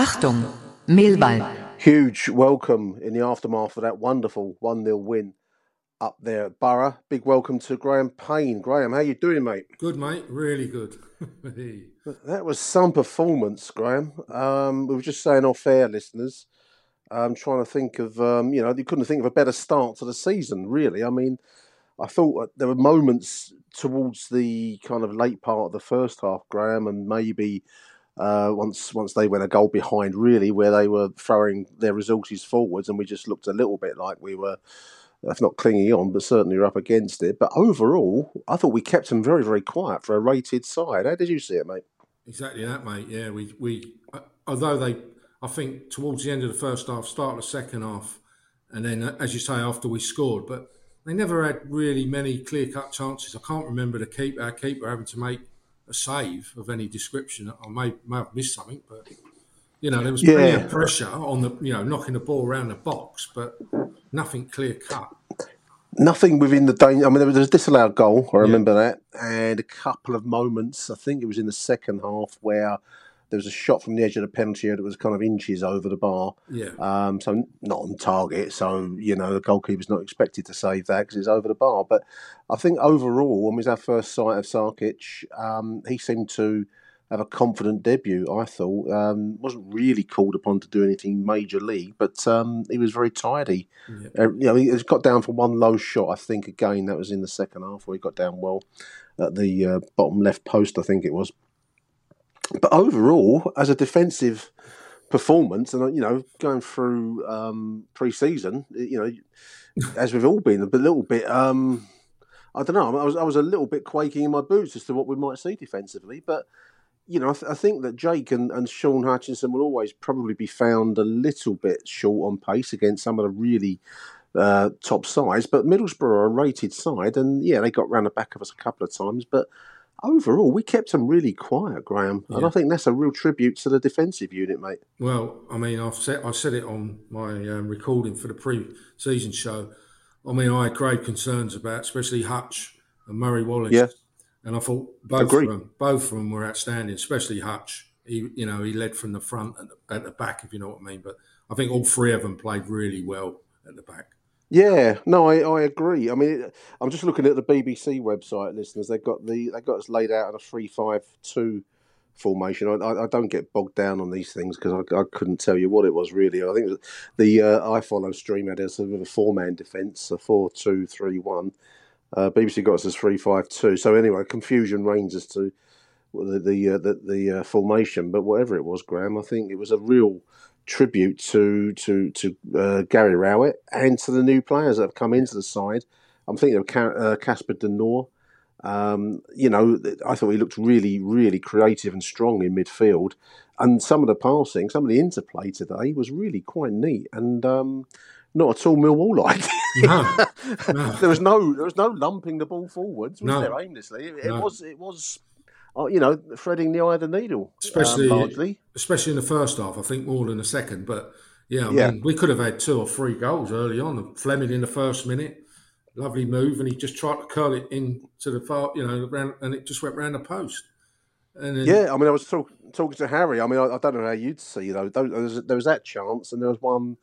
Achtung, Millwall. Huge welcome in the aftermath of that wonderful 1 0 win up there at Borough. Big welcome to Graham Payne. Graham, how you doing, mate? Good, mate. Really good. That was some performance, Graham. Um, we were just saying off air, listeners. I'm trying to think of, um, you know, you couldn't think of a better start to the season, really. I mean, I thought there were moments towards the kind of late part of the first half, Graham, and maybe uh, once once they went a goal behind, really, where they were throwing their resources forwards, and we just looked a little bit like we were, if not clinging on, but certainly were up against it. But overall, I thought we kept them very, very quiet for a rated side. How did you see it, mate? Exactly that, mate. Yeah, we we uh, although they, I think towards the end of the first half, start of the second half, and then uh, as you say, after we scored, but they never had really many clear cut chances. I can't remember the keeper, our keeper having to make a save of any description. I may may have missed something, but you know there was plenty Yeah. of pressure on the you know knocking the ball around the box, but nothing clear cut. Nothing within the danger. I mean, there was a disallowed goal. I remember that, and a couple of moments. I think it was in the second half where there was a shot from the edge of the penalty area that was kind of inches over the bar. Yeah. Um, so not on target. So you know the goalkeeper's not expected to save that because it's over the bar. But I think overall, when was our first sight of Sarkic, um, he seemed to have a confident debut. I thought um, wasn't really called upon to do anything major league, but um, he was very tidy. Uh, you know, he got down for one low shot. I think again that was in the second half where he got down well at the uh, bottom left post. I think it was. But overall, as a defensive performance, and you know, going through um, pre-season, you know, as we've all been a little bit. Um, I don't know. I was I was a little bit quaking in my boots as to what we might see defensively, but you know, I, th- I think that Jake and, and Sean Hutchinson will always probably be found a little bit short on pace against some of the really uh, top sides. But Middlesbrough are a rated side, and yeah, they got round the back of us a couple of times. But overall, we kept them really quiet, Graham, and Yeah. I think that's a real tribute to the defensive unit, mate. Well, I mean, I've said I said it on my um, recording for the pre-season show. I mean, I had great concerns about, especially Hutch and Murray Wallace. Yeah. and I thought both Agreed. of them, both of them were outstanding, especially Hutch. He, you know, he led from the front and the, at the back, if you know what I mean. But I think all three of them played really well at the back. Yeah, no, I, I agree. I mean, I'm just looking at the BBC website, listeners. They've got the they've got us laid out in a three-five-two formation. I, I, I don't get bogged down on these things because I, I couldn't tell you what it was really. I think the uh, iFollow stream had us with a four-man defence, a four-two-three-one. Uh, BBC got us as three-five-two. So anyway, confusion reigns as to the the uh, the, the uh, formation. But whatever it was, Graham, I think it was a real tribute to to to uh, Gary Rowett and to the new players that have come into the side. I'm thinking of uh, Casper De Norre. Um, you know, I thought he looked really, really creative and strong in midfield, and some of the passing, some of the interplay today was really quite neat and um, not at all Millwall like. No, no. there was no, there was no lumping the ball forwards, was No. there aimlessly? It, it No. was, it was, you know, threading the eye of the needle, especially um, especially in the first half. I think more than the second. But yeah, I Yeah. mean, we could have had two or three goals early on. Flemming in the first minute, lovely move, and he just tried to curl it into the far, you know, round, and it just went round the post. And then, Yeah, I mean, I was talk, talking to Harry. I mean, I, I don't know how you'd see though. There was, there was that chance, and there was one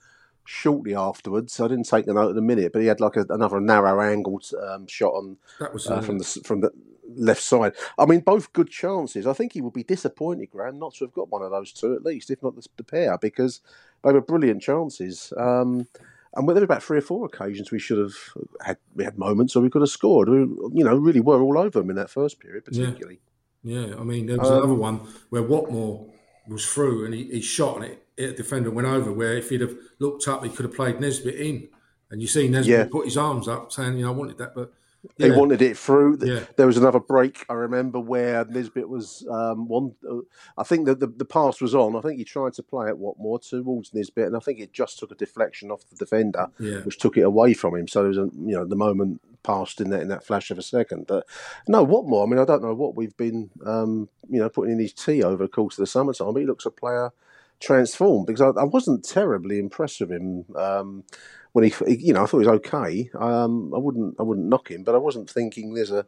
shortly afterwards. I didn't take the note in a minute, but he had like a, another narrow angled um, shot on that was uh, uh, from the from the left side. I mean, both good chances. I think he would be disappointed, Graham, not to have got one of those two at least, if not the, the pair, because they were brilliant chances. Um, and there were about three or four occasions we should have had. We had moments where we could have scored. We, you know, really were all over them in that first period, Yeah. particularly. Yeah, I mean, there was Um, another one where Watmore was through and he, he shot and it, it defender went over. Where if he'd have looked up, he could have played Nisbet in. And you see Nisbet Yeah. put his arms up, saying, "You know, I wanted that." But He yeah, wanted it through. Yeah. There was another break. I remember where Nisbet was um, one. Uh, I think that the, the pass was on. I think he tried to play it Watmore towards Nisbet, and I think it just took a deflection off the defender, Yeah. which took it away from him. So there was a you know the moment passed in that in that flash of a second. But no, Watmore. I mean, I don't know what we've been um, you know putting in his tea over the course of the summertime, but he looks a player transformed because I, I wasn't terribly impressed with him. Um, when he, you know, I thought he was okay. Um, I wouldn't, I wouldn't knock him, but I wasn't thinking there's a,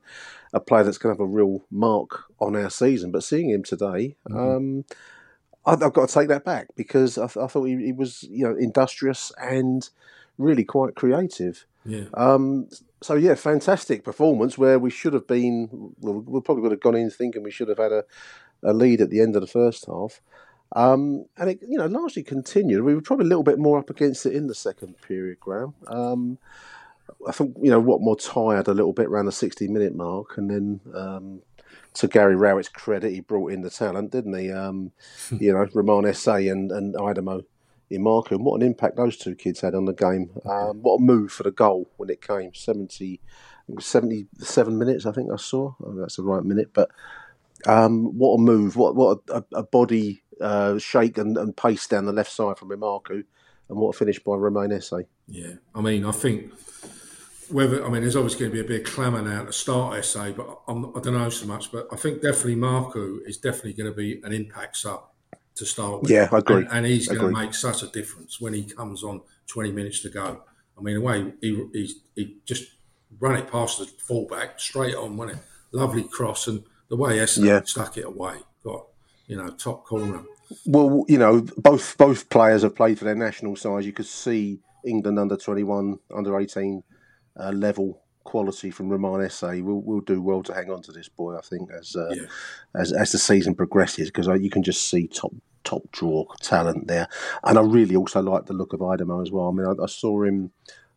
a player that's going to have a real mark on our season. But seeing him today, um, I, I've got to take that back because I, th- I thought he, he was, you know, industrious and really quite creative. yeah, Um, so yeah, fantastic performance where we should have been. Well, we probably would have gone in thinking we should have had a, a lead at the end of the first half, um, and it you know largely continued. We were probably a little bit more up against it in the second period, Graham. Um, I think you know Watmore tired a little bit around the sixty minute mark, and then um, to Gary Rowett's credit, he brought in the talent, didn't he? Um, you know, Romain Esse and and Aidomo. Emakhu, and what an impact those two kids had on the game. Um, what a move for the goal when it came. 70, 77 minutes, I think I saw. I don't know if that's the right minute, but um, what a move. What what a, a body uh, shake and, and pace down the left side from Emakhu, and what a finish by Romain Esse. yeah. I mean, I think whether I mean, there's obviously going to be a bit of clamour now to start Esse, but I'm, I don't know so much. But I think definitely Marco is definitely going to be an impact sub to start with. Yeah, I agree. And, and he's going to make such a difference when he comes on 20 minutes to go. I mean, the way he he, he just run it past the fullback straight on, wasn't it? Lovely cross, and the way Esse Yeah. stuck it away, got you know top corner. Well, you know, both both players have played for their national sides. You could see England under twenty one, under eighteen uh, level quality from Romain Esse. We'll, we'll do well to hang on to this boy. I think as uh, Yeah. as as the season progresses because you can just see top top draw talent there. And I really also like the look of Aidomo as well. I mean, I, I saw him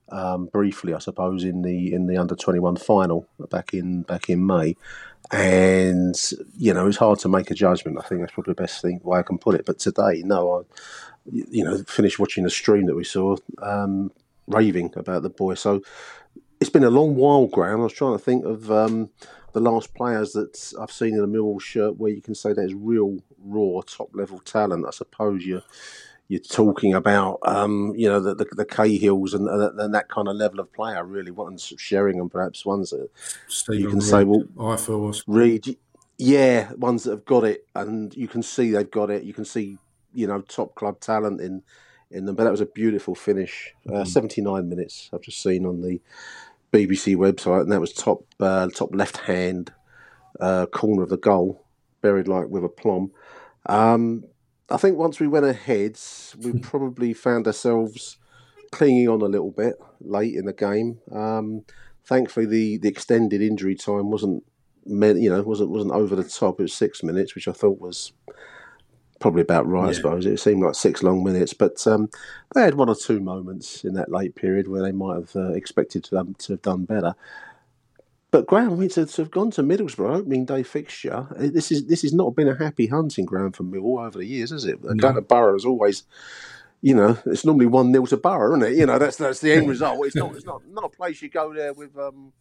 um, briefly, I suppose, in the in the under twenty one final back in back in May, and you know it's hard to make a judgment. I think that's probably the best thing way I can put it. But today, no, I you know finished watching the stream that we saw, um, raving about the boy. So it's been a long while, Graham. I was trying to think of um, the last players that I've seen in a Millwall shirt where you can say there's real raw top level talent. I suppose you you're talking about, um, you know, the, the, the Cahills and, and that kind of level of player, really. Ones Sheringham, perhaps ones that Steven you can Reid, say, well, I feel was Reid, yeah, ones that have got it, and you can see they've got it. You can see, you know, top club talent in in them. But that was a beautiful finish. Uh, Mhm. 79 minutes. I've just seen on the BBC website, and that was top uh, top left hand uh, corner of the goal, buried like with a plum. Um, I think once we went ahead, we probably found ourselves clinging on a little bit late in the game. Um, thankfully, the, the extended injury time wasn't, you know, wasn't wasn't over the top. It was six minutes, which I thought was probably about right. I suppose it seemed like six long minutes, but um, they had one or two moments in that late period where they might have uh, expected to, um, to have done better. But Graham, I mean, to, to have gone to Middlesbrough opening day fixture, this is this has not been a happy hunting ground for Mill over the years, has it? No. Going to Borough is always, you know, it's normally one 0 to Borough, isn't it? You know, that's that's the end result. It's not it's not not a place you go there with, um,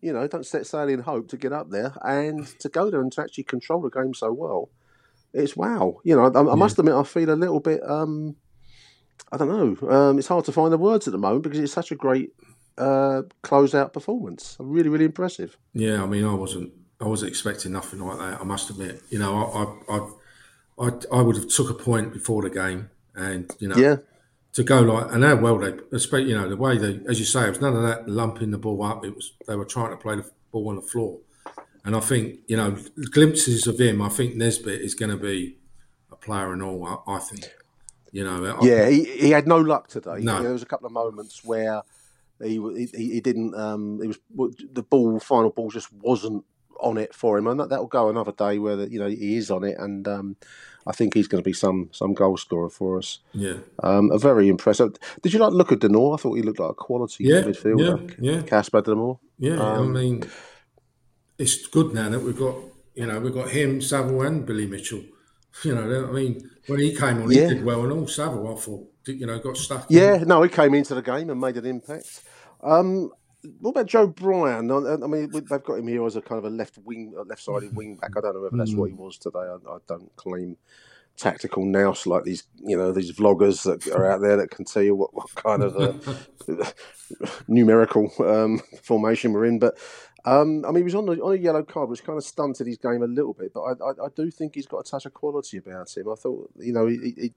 you know, don't set sail in hope to get up there and to go there and to actually control the game so well. It's wow. You know, I, I must admit, I feel a little bit. Um, I don't know. Um, it's hard to find the words at the moment because it's such a great uh, close-out performance. Really, really impressive. Yeah, I mean, I wasn't, I wasn't expecting nothing like that. I must admit, you know, I, I, I, I, I would have took a point before the game, and you know, Yeah. to go like and how well they, you know, the way they, as you say, it was none of that lumping the ball up. It was they were trying to play the ball on the floor, and I think you know, glimpses of him. I think Nisbet is going to be a player and all. I, I think, you know, I- Yeah, he, he had no luck today. No. There was a couple of moments where he he, he didn't. Um, it was the ball, final ball, just wasn't on it for him, and that will go another day where the, you know he is on it, and um, I think he's going to be some some goal scorer for us. yeah. Um, a very impressive. Did you like look at De Norre? I thought he looked like a quality Yeah, midfielder. yeah, yeah. Casper De Norre. Yeah, Um, I mean, it's good now that we've got you know we've got him, Saville, and Billy Mitchell. You know, I mean, when he came on, Yeah. he did well, and all Saville, I thought, you know, got stuck. Yeah, no, he came into the game and made an impact. Um, what about Joe Bryan? I, I mean, they've got him here as a kind of a left wing, left-sided wing back. I don't know whether that's what he was today. I, I don't claim tactical nous like these, you know, these vloggers that are out there that can tell you what, what kind of uh, numerical um, formation we're in. But um, I mean, he was on, the, on a yellow card, which kind of stunted his game a little bit. But I, I, I do think he's got a touch of quality about him. I thought, you know, he, he, he- with-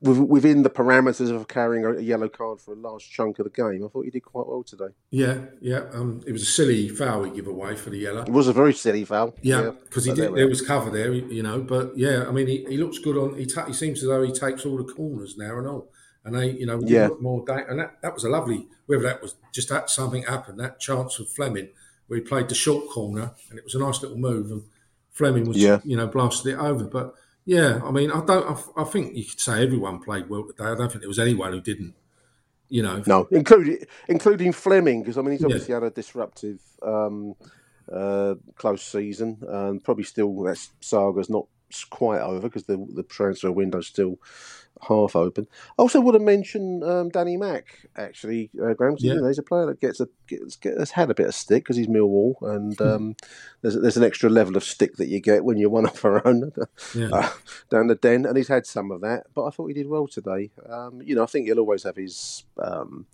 within the parameters of carrying a yellow card for a large chunk of the game, I thought he did quite well today. yeah, yeah. Um, it was a silly foul he gave away for the yellow. It was a very silly foul. Yeah, because he did. there we There are. was cover there, you know. But yeah, I mean, he, he looks good on. He, ta- he seems as though he takes all the corners now and all. And they, you know, Yeah. more da- and that, that was a lovely. Whether that was just that something happened, that chance of Flemming where he played the short corner, and it was a nice little move, and Flemming was, Yeah. you know, blasted it over. But yeah, I mean, I don't. I, I think you could say everyone played well today. I don't think there was anyone who didn't. You know, No, including including Flemming, because I mean he's Yeah. obviously had a disruptive um, uh, close season, and probably still that saga's not quite over because the the transfer window's still half open. I also want to mention um, Danny Mack actually, uh, Graham. Yeah. You know, he's a player that gets a gets, gets has had a bit of stick because he's Millwall, and um, there's there's an extra level of stick that you get when you're one of our own Yeah. uh, down the den, and he's had some of that. But I thought he did well today. Um, you know, I think he'll always have his. Um,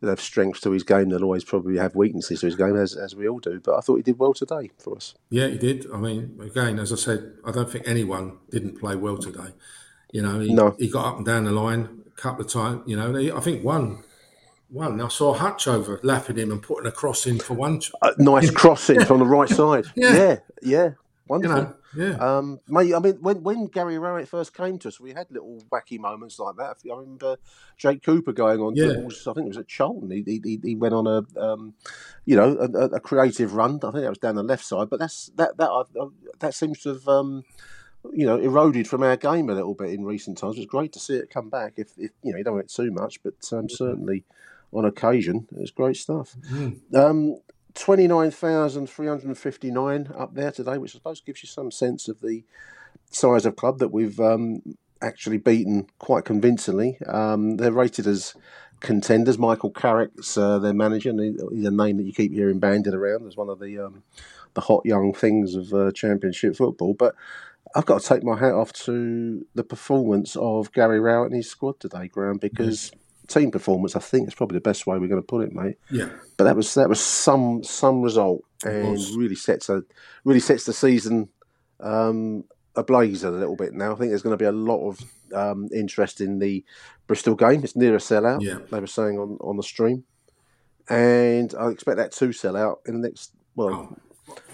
He'll have strengths to his game. They'll always probably have weaknesses to his game, as, as we all do. But I thought he did well today for us. Yeah, he did. I mean, again, as I said, I don't think anyone didn't play well today. You know, he, No. he got up and down the line a couple of times. You know, I think one, one. I saw Hutch over lapping him and putting a cross in for one. Uh, nice crossing from the right side. Yeah. Yeah, yeah, You wonderful. know, yeah, Um, mate, I mean, when when Gary Rowett first came to us, we had little wacky moments like that. I remember Jake Cooper going on. Yeah. I think it was at Charlton. He he, he- went on a um, you know a, a- creative run. I think that was down the left side, but that's that that that seems to have. Um, you know, eroded from our game a little bit in recent times. It's great to see it come back. If, if you know, you don't want it too much, but um, certainly on occasion, it's great stuff. Um, 29,359 up there today, which I suppose gives you some sense of the size of club that we've um, actually beaten quite convincingly. Um, they're rated as contenders. Michael Carrick's uh, their manager, and he- he's a name that you keep hearing bandied around as one of the um, the hot young things of uh, Championship football. But I've got to take my hat off to the performance of Gary Rowett and his squad today, Graham, because team performance, I think, is probably the best way we're going to put it, mate. Yeah. But that was that was some some result and really sets a really sets the season um, ablaze a little bit now. I think there's going to be a lot of um, interest in the Bristol game. It's near a sellout. Yeah. They were saying on, on the stream, and I expect that to sell out in the next well.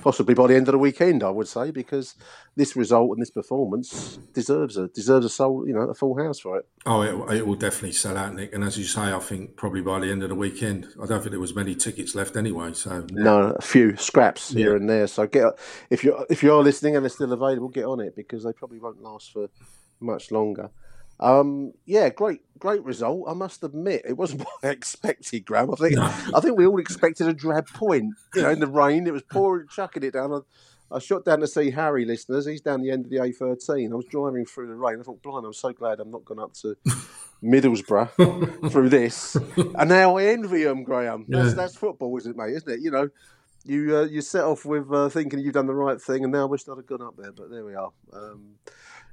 Possibly by the end of the weekend, I would say, because this result and this performance deserves a deserves a soul, you know, a full house for it. Oh, it, it will definitely sell out, Nick. And as you say, I think probably by the end of the weekend, I don't think there was many tickets left anyway. So No, a few scraps here and there. So get if you're if you're listening and they're still available, get on it because they probably won't last for much longer. Um, yeah, great, great result. I must admit, it wasn't what I expected, Graham. I think I think we all expected a drab point. You know, in the rain, it was pouring, chucking it down. I, I shot down to see Harry, listeners. He's down the end of the A13. I was driving through the rain. I thought, blind, I'm so glad I'm not gone up to Middlesbrough through this. And now I envy him, Graham. That's, Yeah. that's football, isn't it, mate? Isn't it? You know, you uh, you set off with uh, thinking you've done the right thing, and now wish I'd have gone up there. But there we are. Um,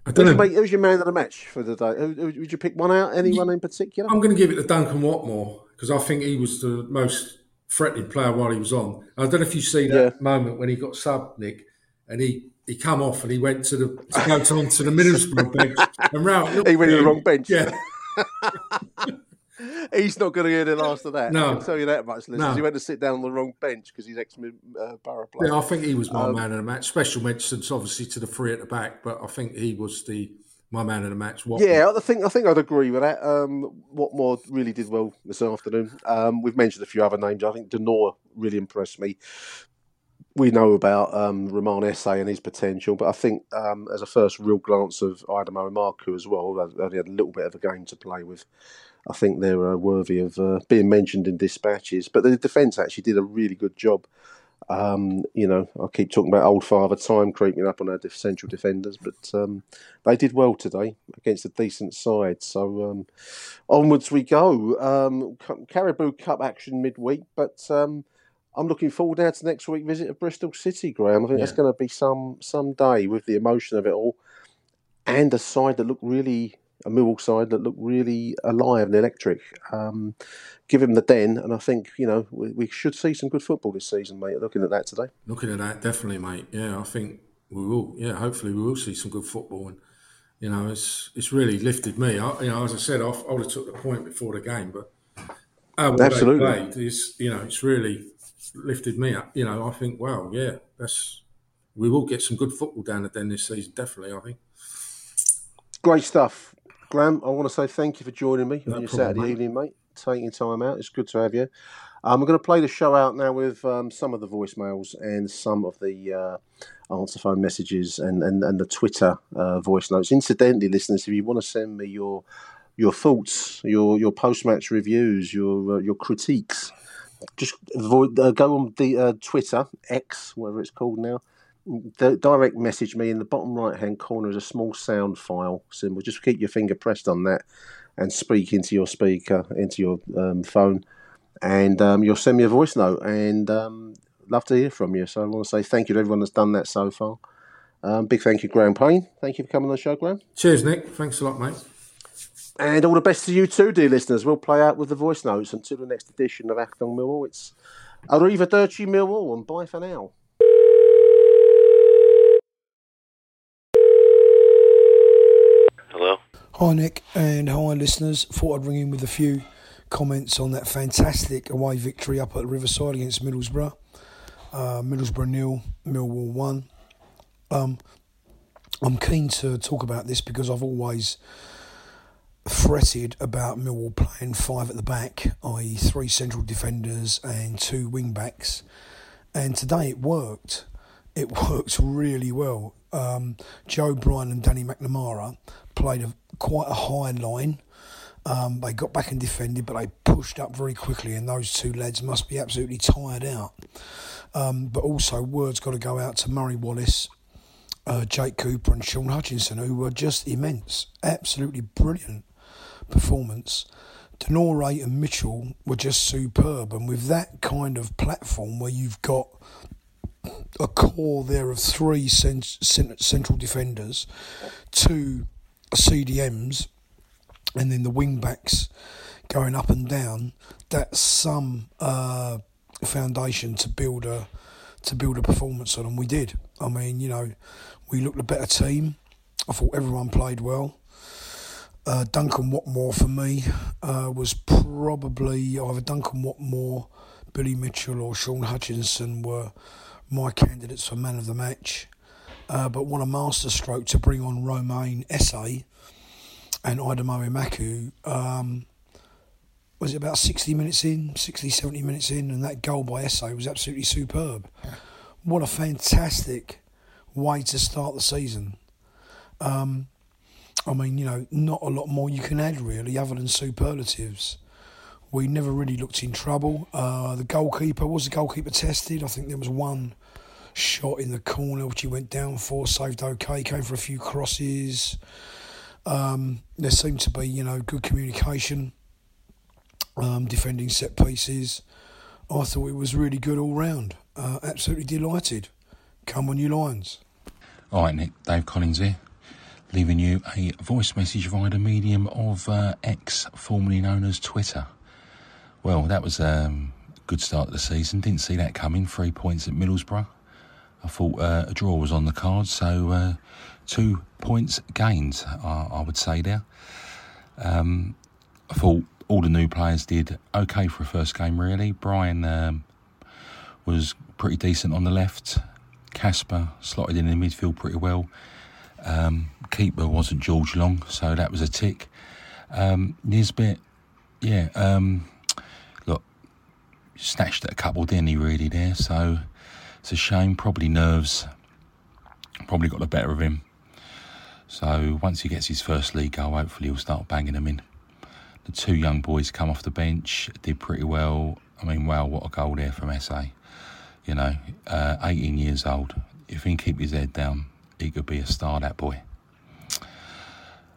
I who's, don't your know. mate, who's your man of the match for the day? Who, who, would you pick one out? Anyone in particular? I'm going to give it to Duncan Watmore because I think he was the most threatening player while he was on. I don't know if you see that moment when he got subbed, Nick, and he, he come off and he went to the to go to, onto the Middlesbrough bench and round. He went to the wrong bench. Yeah, He's not going to hear the last of that. No. I can tell you that much. Listeners. No. He went to sit down on the wrong bench because he's ex uh, Borough player. yeah. I think he was my Um, man of the match. Special mentions obviously to the three at the back, but I think he was the my man of the match. Watmore. Yeah, I think I think I'd agree with that. Um, Watmore really did well this afternoon. Um, we've mentioned a few other names. I think De Norre really impressed me. We know about um, Romain Esse and his potential, but I think um, as a first real glance of Aidomo and Marku as well, they had a little bit of a game to play with. I think they're uh, worthy of uh, being mentioned in dispatches. But the defence actually did a really good job. Um, you know, I keep talking about old father time creeping up on our central defenders, but um, they did well today against a decent side. So um, onwards we go. Um, Carabao Cup action midweek, but um, I'm looking forward now to next week visit of Bristol City, Graham. I think that's going to be some some day with the emotion of it all, and a side that looked really a Millwall side that looked really alive and electric. Um, give him the den, and I think you know we, we should see some good football this season, mate. Looking at that today. Looking at that, definitely, mate. Yeah, I think we will. Yeah, hopefully we will see some good football, and you know, it's it's really lifted me. I, you know, as I said, I, I would have took the point before the game, but Absolutely. is, you know, it's really lifted me up. You know, I think, wow, yeah, that's we will get some good football down at Den this season, definitely. I think. Great stuff. Graham, I want to say thank you for joining me No on your problem, Saturday mate. evening, mate. Taking time out. It's good to have you. Um, we're going to play the show out now with um, some of the voicemails and some of the uh, answer phone messages and, and, and the Twitter uh, voice notes. Incidentally, listeners, if you want to send me your your thoughts, your your post match reviews, your uh, your critiques, just avoid, uh, go on the uh, Twitter X, whatever it's called now. D- direct message me in the bottom right hand corner is a small sound file symbol. Just keep your finger pressed on that and speak into your speaker, into your um, phone, and um, you'll send me a voice note. And um, love to hear from you. So I want to say thank you to everyone that's done that so far. Um, big thank you, Graham Payne. Thank you for coming on the show, Graham. Cheers, Nick. Thanks a lot, mate. And all the best to you too, dear listeners. We'll play out with the voice notes until the next edition of Achtung Millwall. It's Arrivederci Millwall and bye for now. Hello. Hi, Nick, and hi, listeners. Thought I'd ring in with a few comments on that fantastic away victory up at Riverside against Middlesbrough. Uh, Middlesbrough nil, Millwall one. Um, I'm keen to talk about this because I've always fretted about Millwall playing five at the back, i.e., three central defenders and two wing backs. And today it worked. It works really well. Um, Joe Bryan and Danny McNamara played a, quite a high line. Um, they got back and defended, but they pushed up very quickly, and those two lads must be absolutely tired out. Um, but also, words got to go out to Murray Wallace, uh, Jake Cooper, and Sean Hutchinson, who were just immense, absolutely brilliant performance. De Norre and Mitchell were just superb, and with that kind of platform where you've got a core there of three cent- central defenders, two CDMs, and then the wing backs going up and down. That's some uh, foundation to build a to build a performance on, and we did. I mean, you know, we looked a better team. I thought everyone played well. Uh, Duncan Watmore for me uh, was probably either Duncan Watmore, Billy Mitchell, or Sean Hutchinson were my candidates for man of the match. Uh, but what a masterstroke to bring on Romain Esse and Aidomo Emakhu. Um, was it about 60 minutes in, 60, 70 minutes in, and that goal by Esse was absolutely superb. What a fantastic way to start the season. Um, I mean, you know, not a lot more you can add really, other than superlatives. We never really looked in trouble. Uh, the goalkeeper was the goalkeeper tested. I think there was one shot in the corner which he went down for, saved okay, came for a few crosses. Um, there seemed to be, you know, good communication, um, defending set pieces. I thought it was really good all round. Uh, absolutely delighted. Come on, you Lions. All right, Nick. Dave Collins here leaving you a voice message via the medium of uh, X, formerly known as Twitter. Well, that was um, a good start to the season. Didn't see that coming. Three points at Middlesbrough. I thought uh, a draw was on the cards, so uh, two points gained, I, I would say there. Um, I thought all the new players did okay for a first game, really. Bryan um, was pretty decent on the left. Casper slotted in the midfield pretty well. Um, keeper wasn't George Long, so that was a tick. Um, Nisbet, yeah, um, snatched at a couple, didn't he, really, there? So it's a shame, probably nerves, probably got the better of him. So once he gets his first league goal, hopefully he'll start banging them in. The two young boys come off the bench, did pretty well. I mean, wow, what a goal there from Esse. You know, uh, 18 years old. If he can keep his head down, he could be a star, that boy.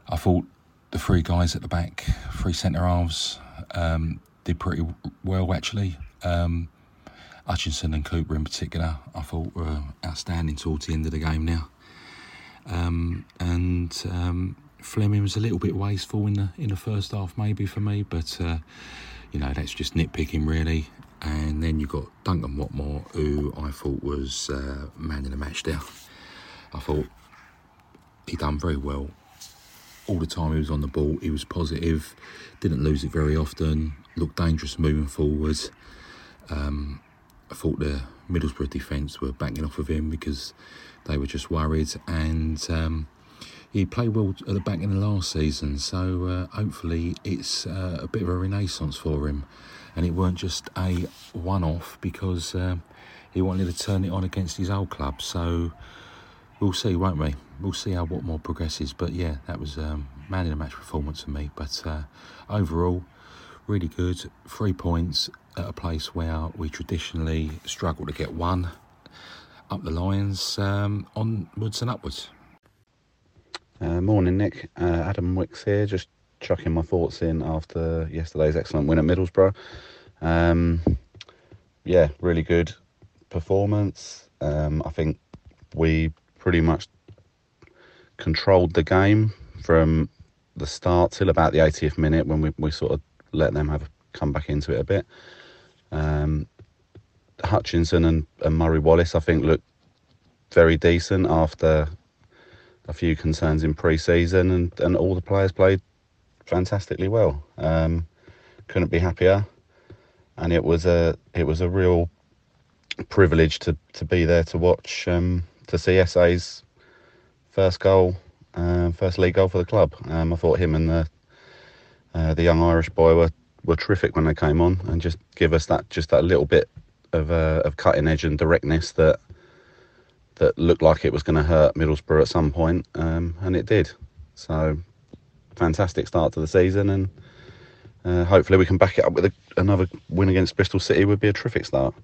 I thought the three guys at the back, three centre halves, um, did pretty well actually. Um, Hutchinson and Cooper in particular, I thought were outstanding towards the end of the game now. Um, and um, Flemming was a little bit wasteful in the in the first half, maybe for me, but uh, you know that's just nitpicking really. And then you got Duncan Watmore, who I thought was uh, man in the match there. I thought he done very well. All the time he was on the ball, he was positive, didn't lose it very often, looked dangerous moving forward. Um, I thought the Middlesbrough defence were backing off of him because they were just worried, and um, he played well at the back in the last season. So uh, hopefully it's uh, a bit of a renaissance for him, and it weren't just a one-off because uh, he wanted to turn it on against his old club. So we'll see, won't we? We'll see how Watmore progresses. But yeah, that was um, man in a match performance for me. But uh, overall, really good. Three points at a place where we traditionally struggle to get one. Up the Lions, um, onwards and upwards. Uh, morning, Nick. Uh, Adam Wicks here, just chucking my thoughts in after yesterday's excellent win at Middlesbrough. Um, yeah, really good performance. Um, I think we pretty much controlled the game from the start till about the 80th minute when we, we sort of let them have come back into it a bit. Um, Hutchinson and, and Murray Wallace, I think, looked very decent after a few concerns in pre-season, and, and all the players played fantastically well. Um, couldn't be happier, and it was a it was a real privilege to, to be there to watch um, to see Esse's first goal, uh, first league goal for the club. Um, I thought him and the uh, the young Irish boy were, were terrific when they came on, and just give us that just that little bit of uh, of cutting edge and directness that that looked like it was going to hurt Middlesbrough at some point, um, and it did. So fantastic start to the season, and uh, hopefully we can back it up with a, another win against Bristol City. Would be a terrific start.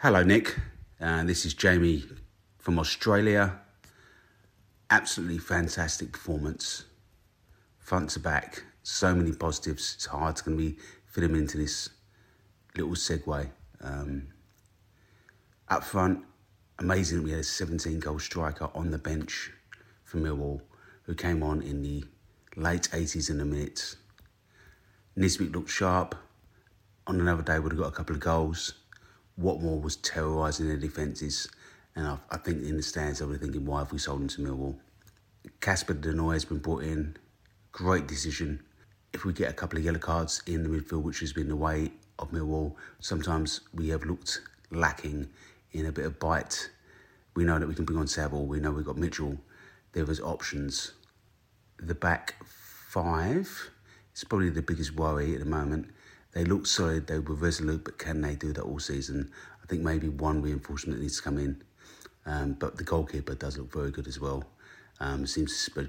Hello, Nick. Uh, this is Jamie from Australia. Absolutely fantastic performance, front to back. So many positives. It's hard to be fit them into this little segue. Um, Up front, amazing we had a 17 goal striker on the bench for Millwall who came on in the late 80s in the minutes. Nisbet looked sharp. On another day, would have got a couple of goals. Watmore was terrorising their defences, and I, I, think in the stands they were thinking, why have we sold him to Millwall? Casper De Norre has been brought in. Great decision. If we get a couple of yellow cards in the midfield, which has been the way of Millwall, sometimes we have looked lacking in a bit of bite. We know that we can bring on Saville. We know we've got Mitchell. There was options. The back five is probably the biggest worry at the moment. They look solid, they were resolute, but can they do that all season? I think maybe one reinforcement needs to come in. Um, but the goalkeeper does look very good as well. Um, seems to spread.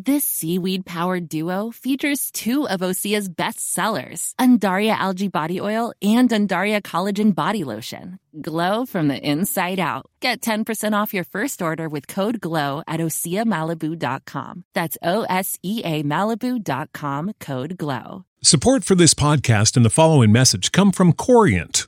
This seaweed powered duo features two of Osea's best sellers, Undaria Algae Body Oil and Undaria Collagen Body Lotion. Glow from the inside out. Get 10% off your first order with code GLOW at OseaMalibu.com. That's O S E A Malibu.com code GLOW. Support for this podcast and the following message come from Corient.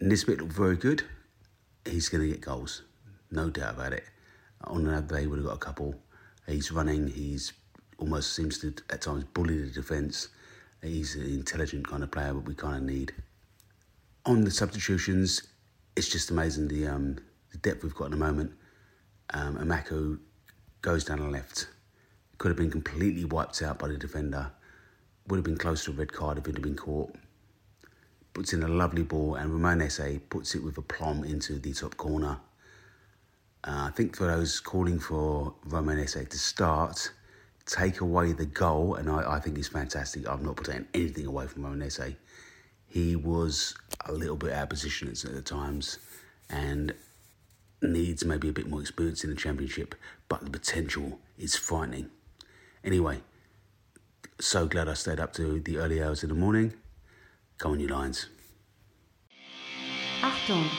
Nisbet looked very good. He's going to get goals, no doubt about it. On another day, would have got a couple. He's running. He's almost seems to at times bully the defence. He's an intelligent kind of player, but we kind of need. On the substitutions, it's just amazing the um, the depth we've got at the moment. Um, goes down the left. Could have been completely wiped out by the defender. Would have been close to a red card if it had been caught. Puts in a lovely ball, and Esse puts it with aplomb into the top corner. Uh, I think for those calling for Romain Esse to start, take away the goal, and I, I think he's fantastic. I'm not putting anything away from Romain Esse. He was a little bit out of position at the times and needs maybe a bit more experience in the championship, but the potential is frightening. Anyway, so glad I stayed up to the early hours in the morning. Come on, you Lions. Achtung.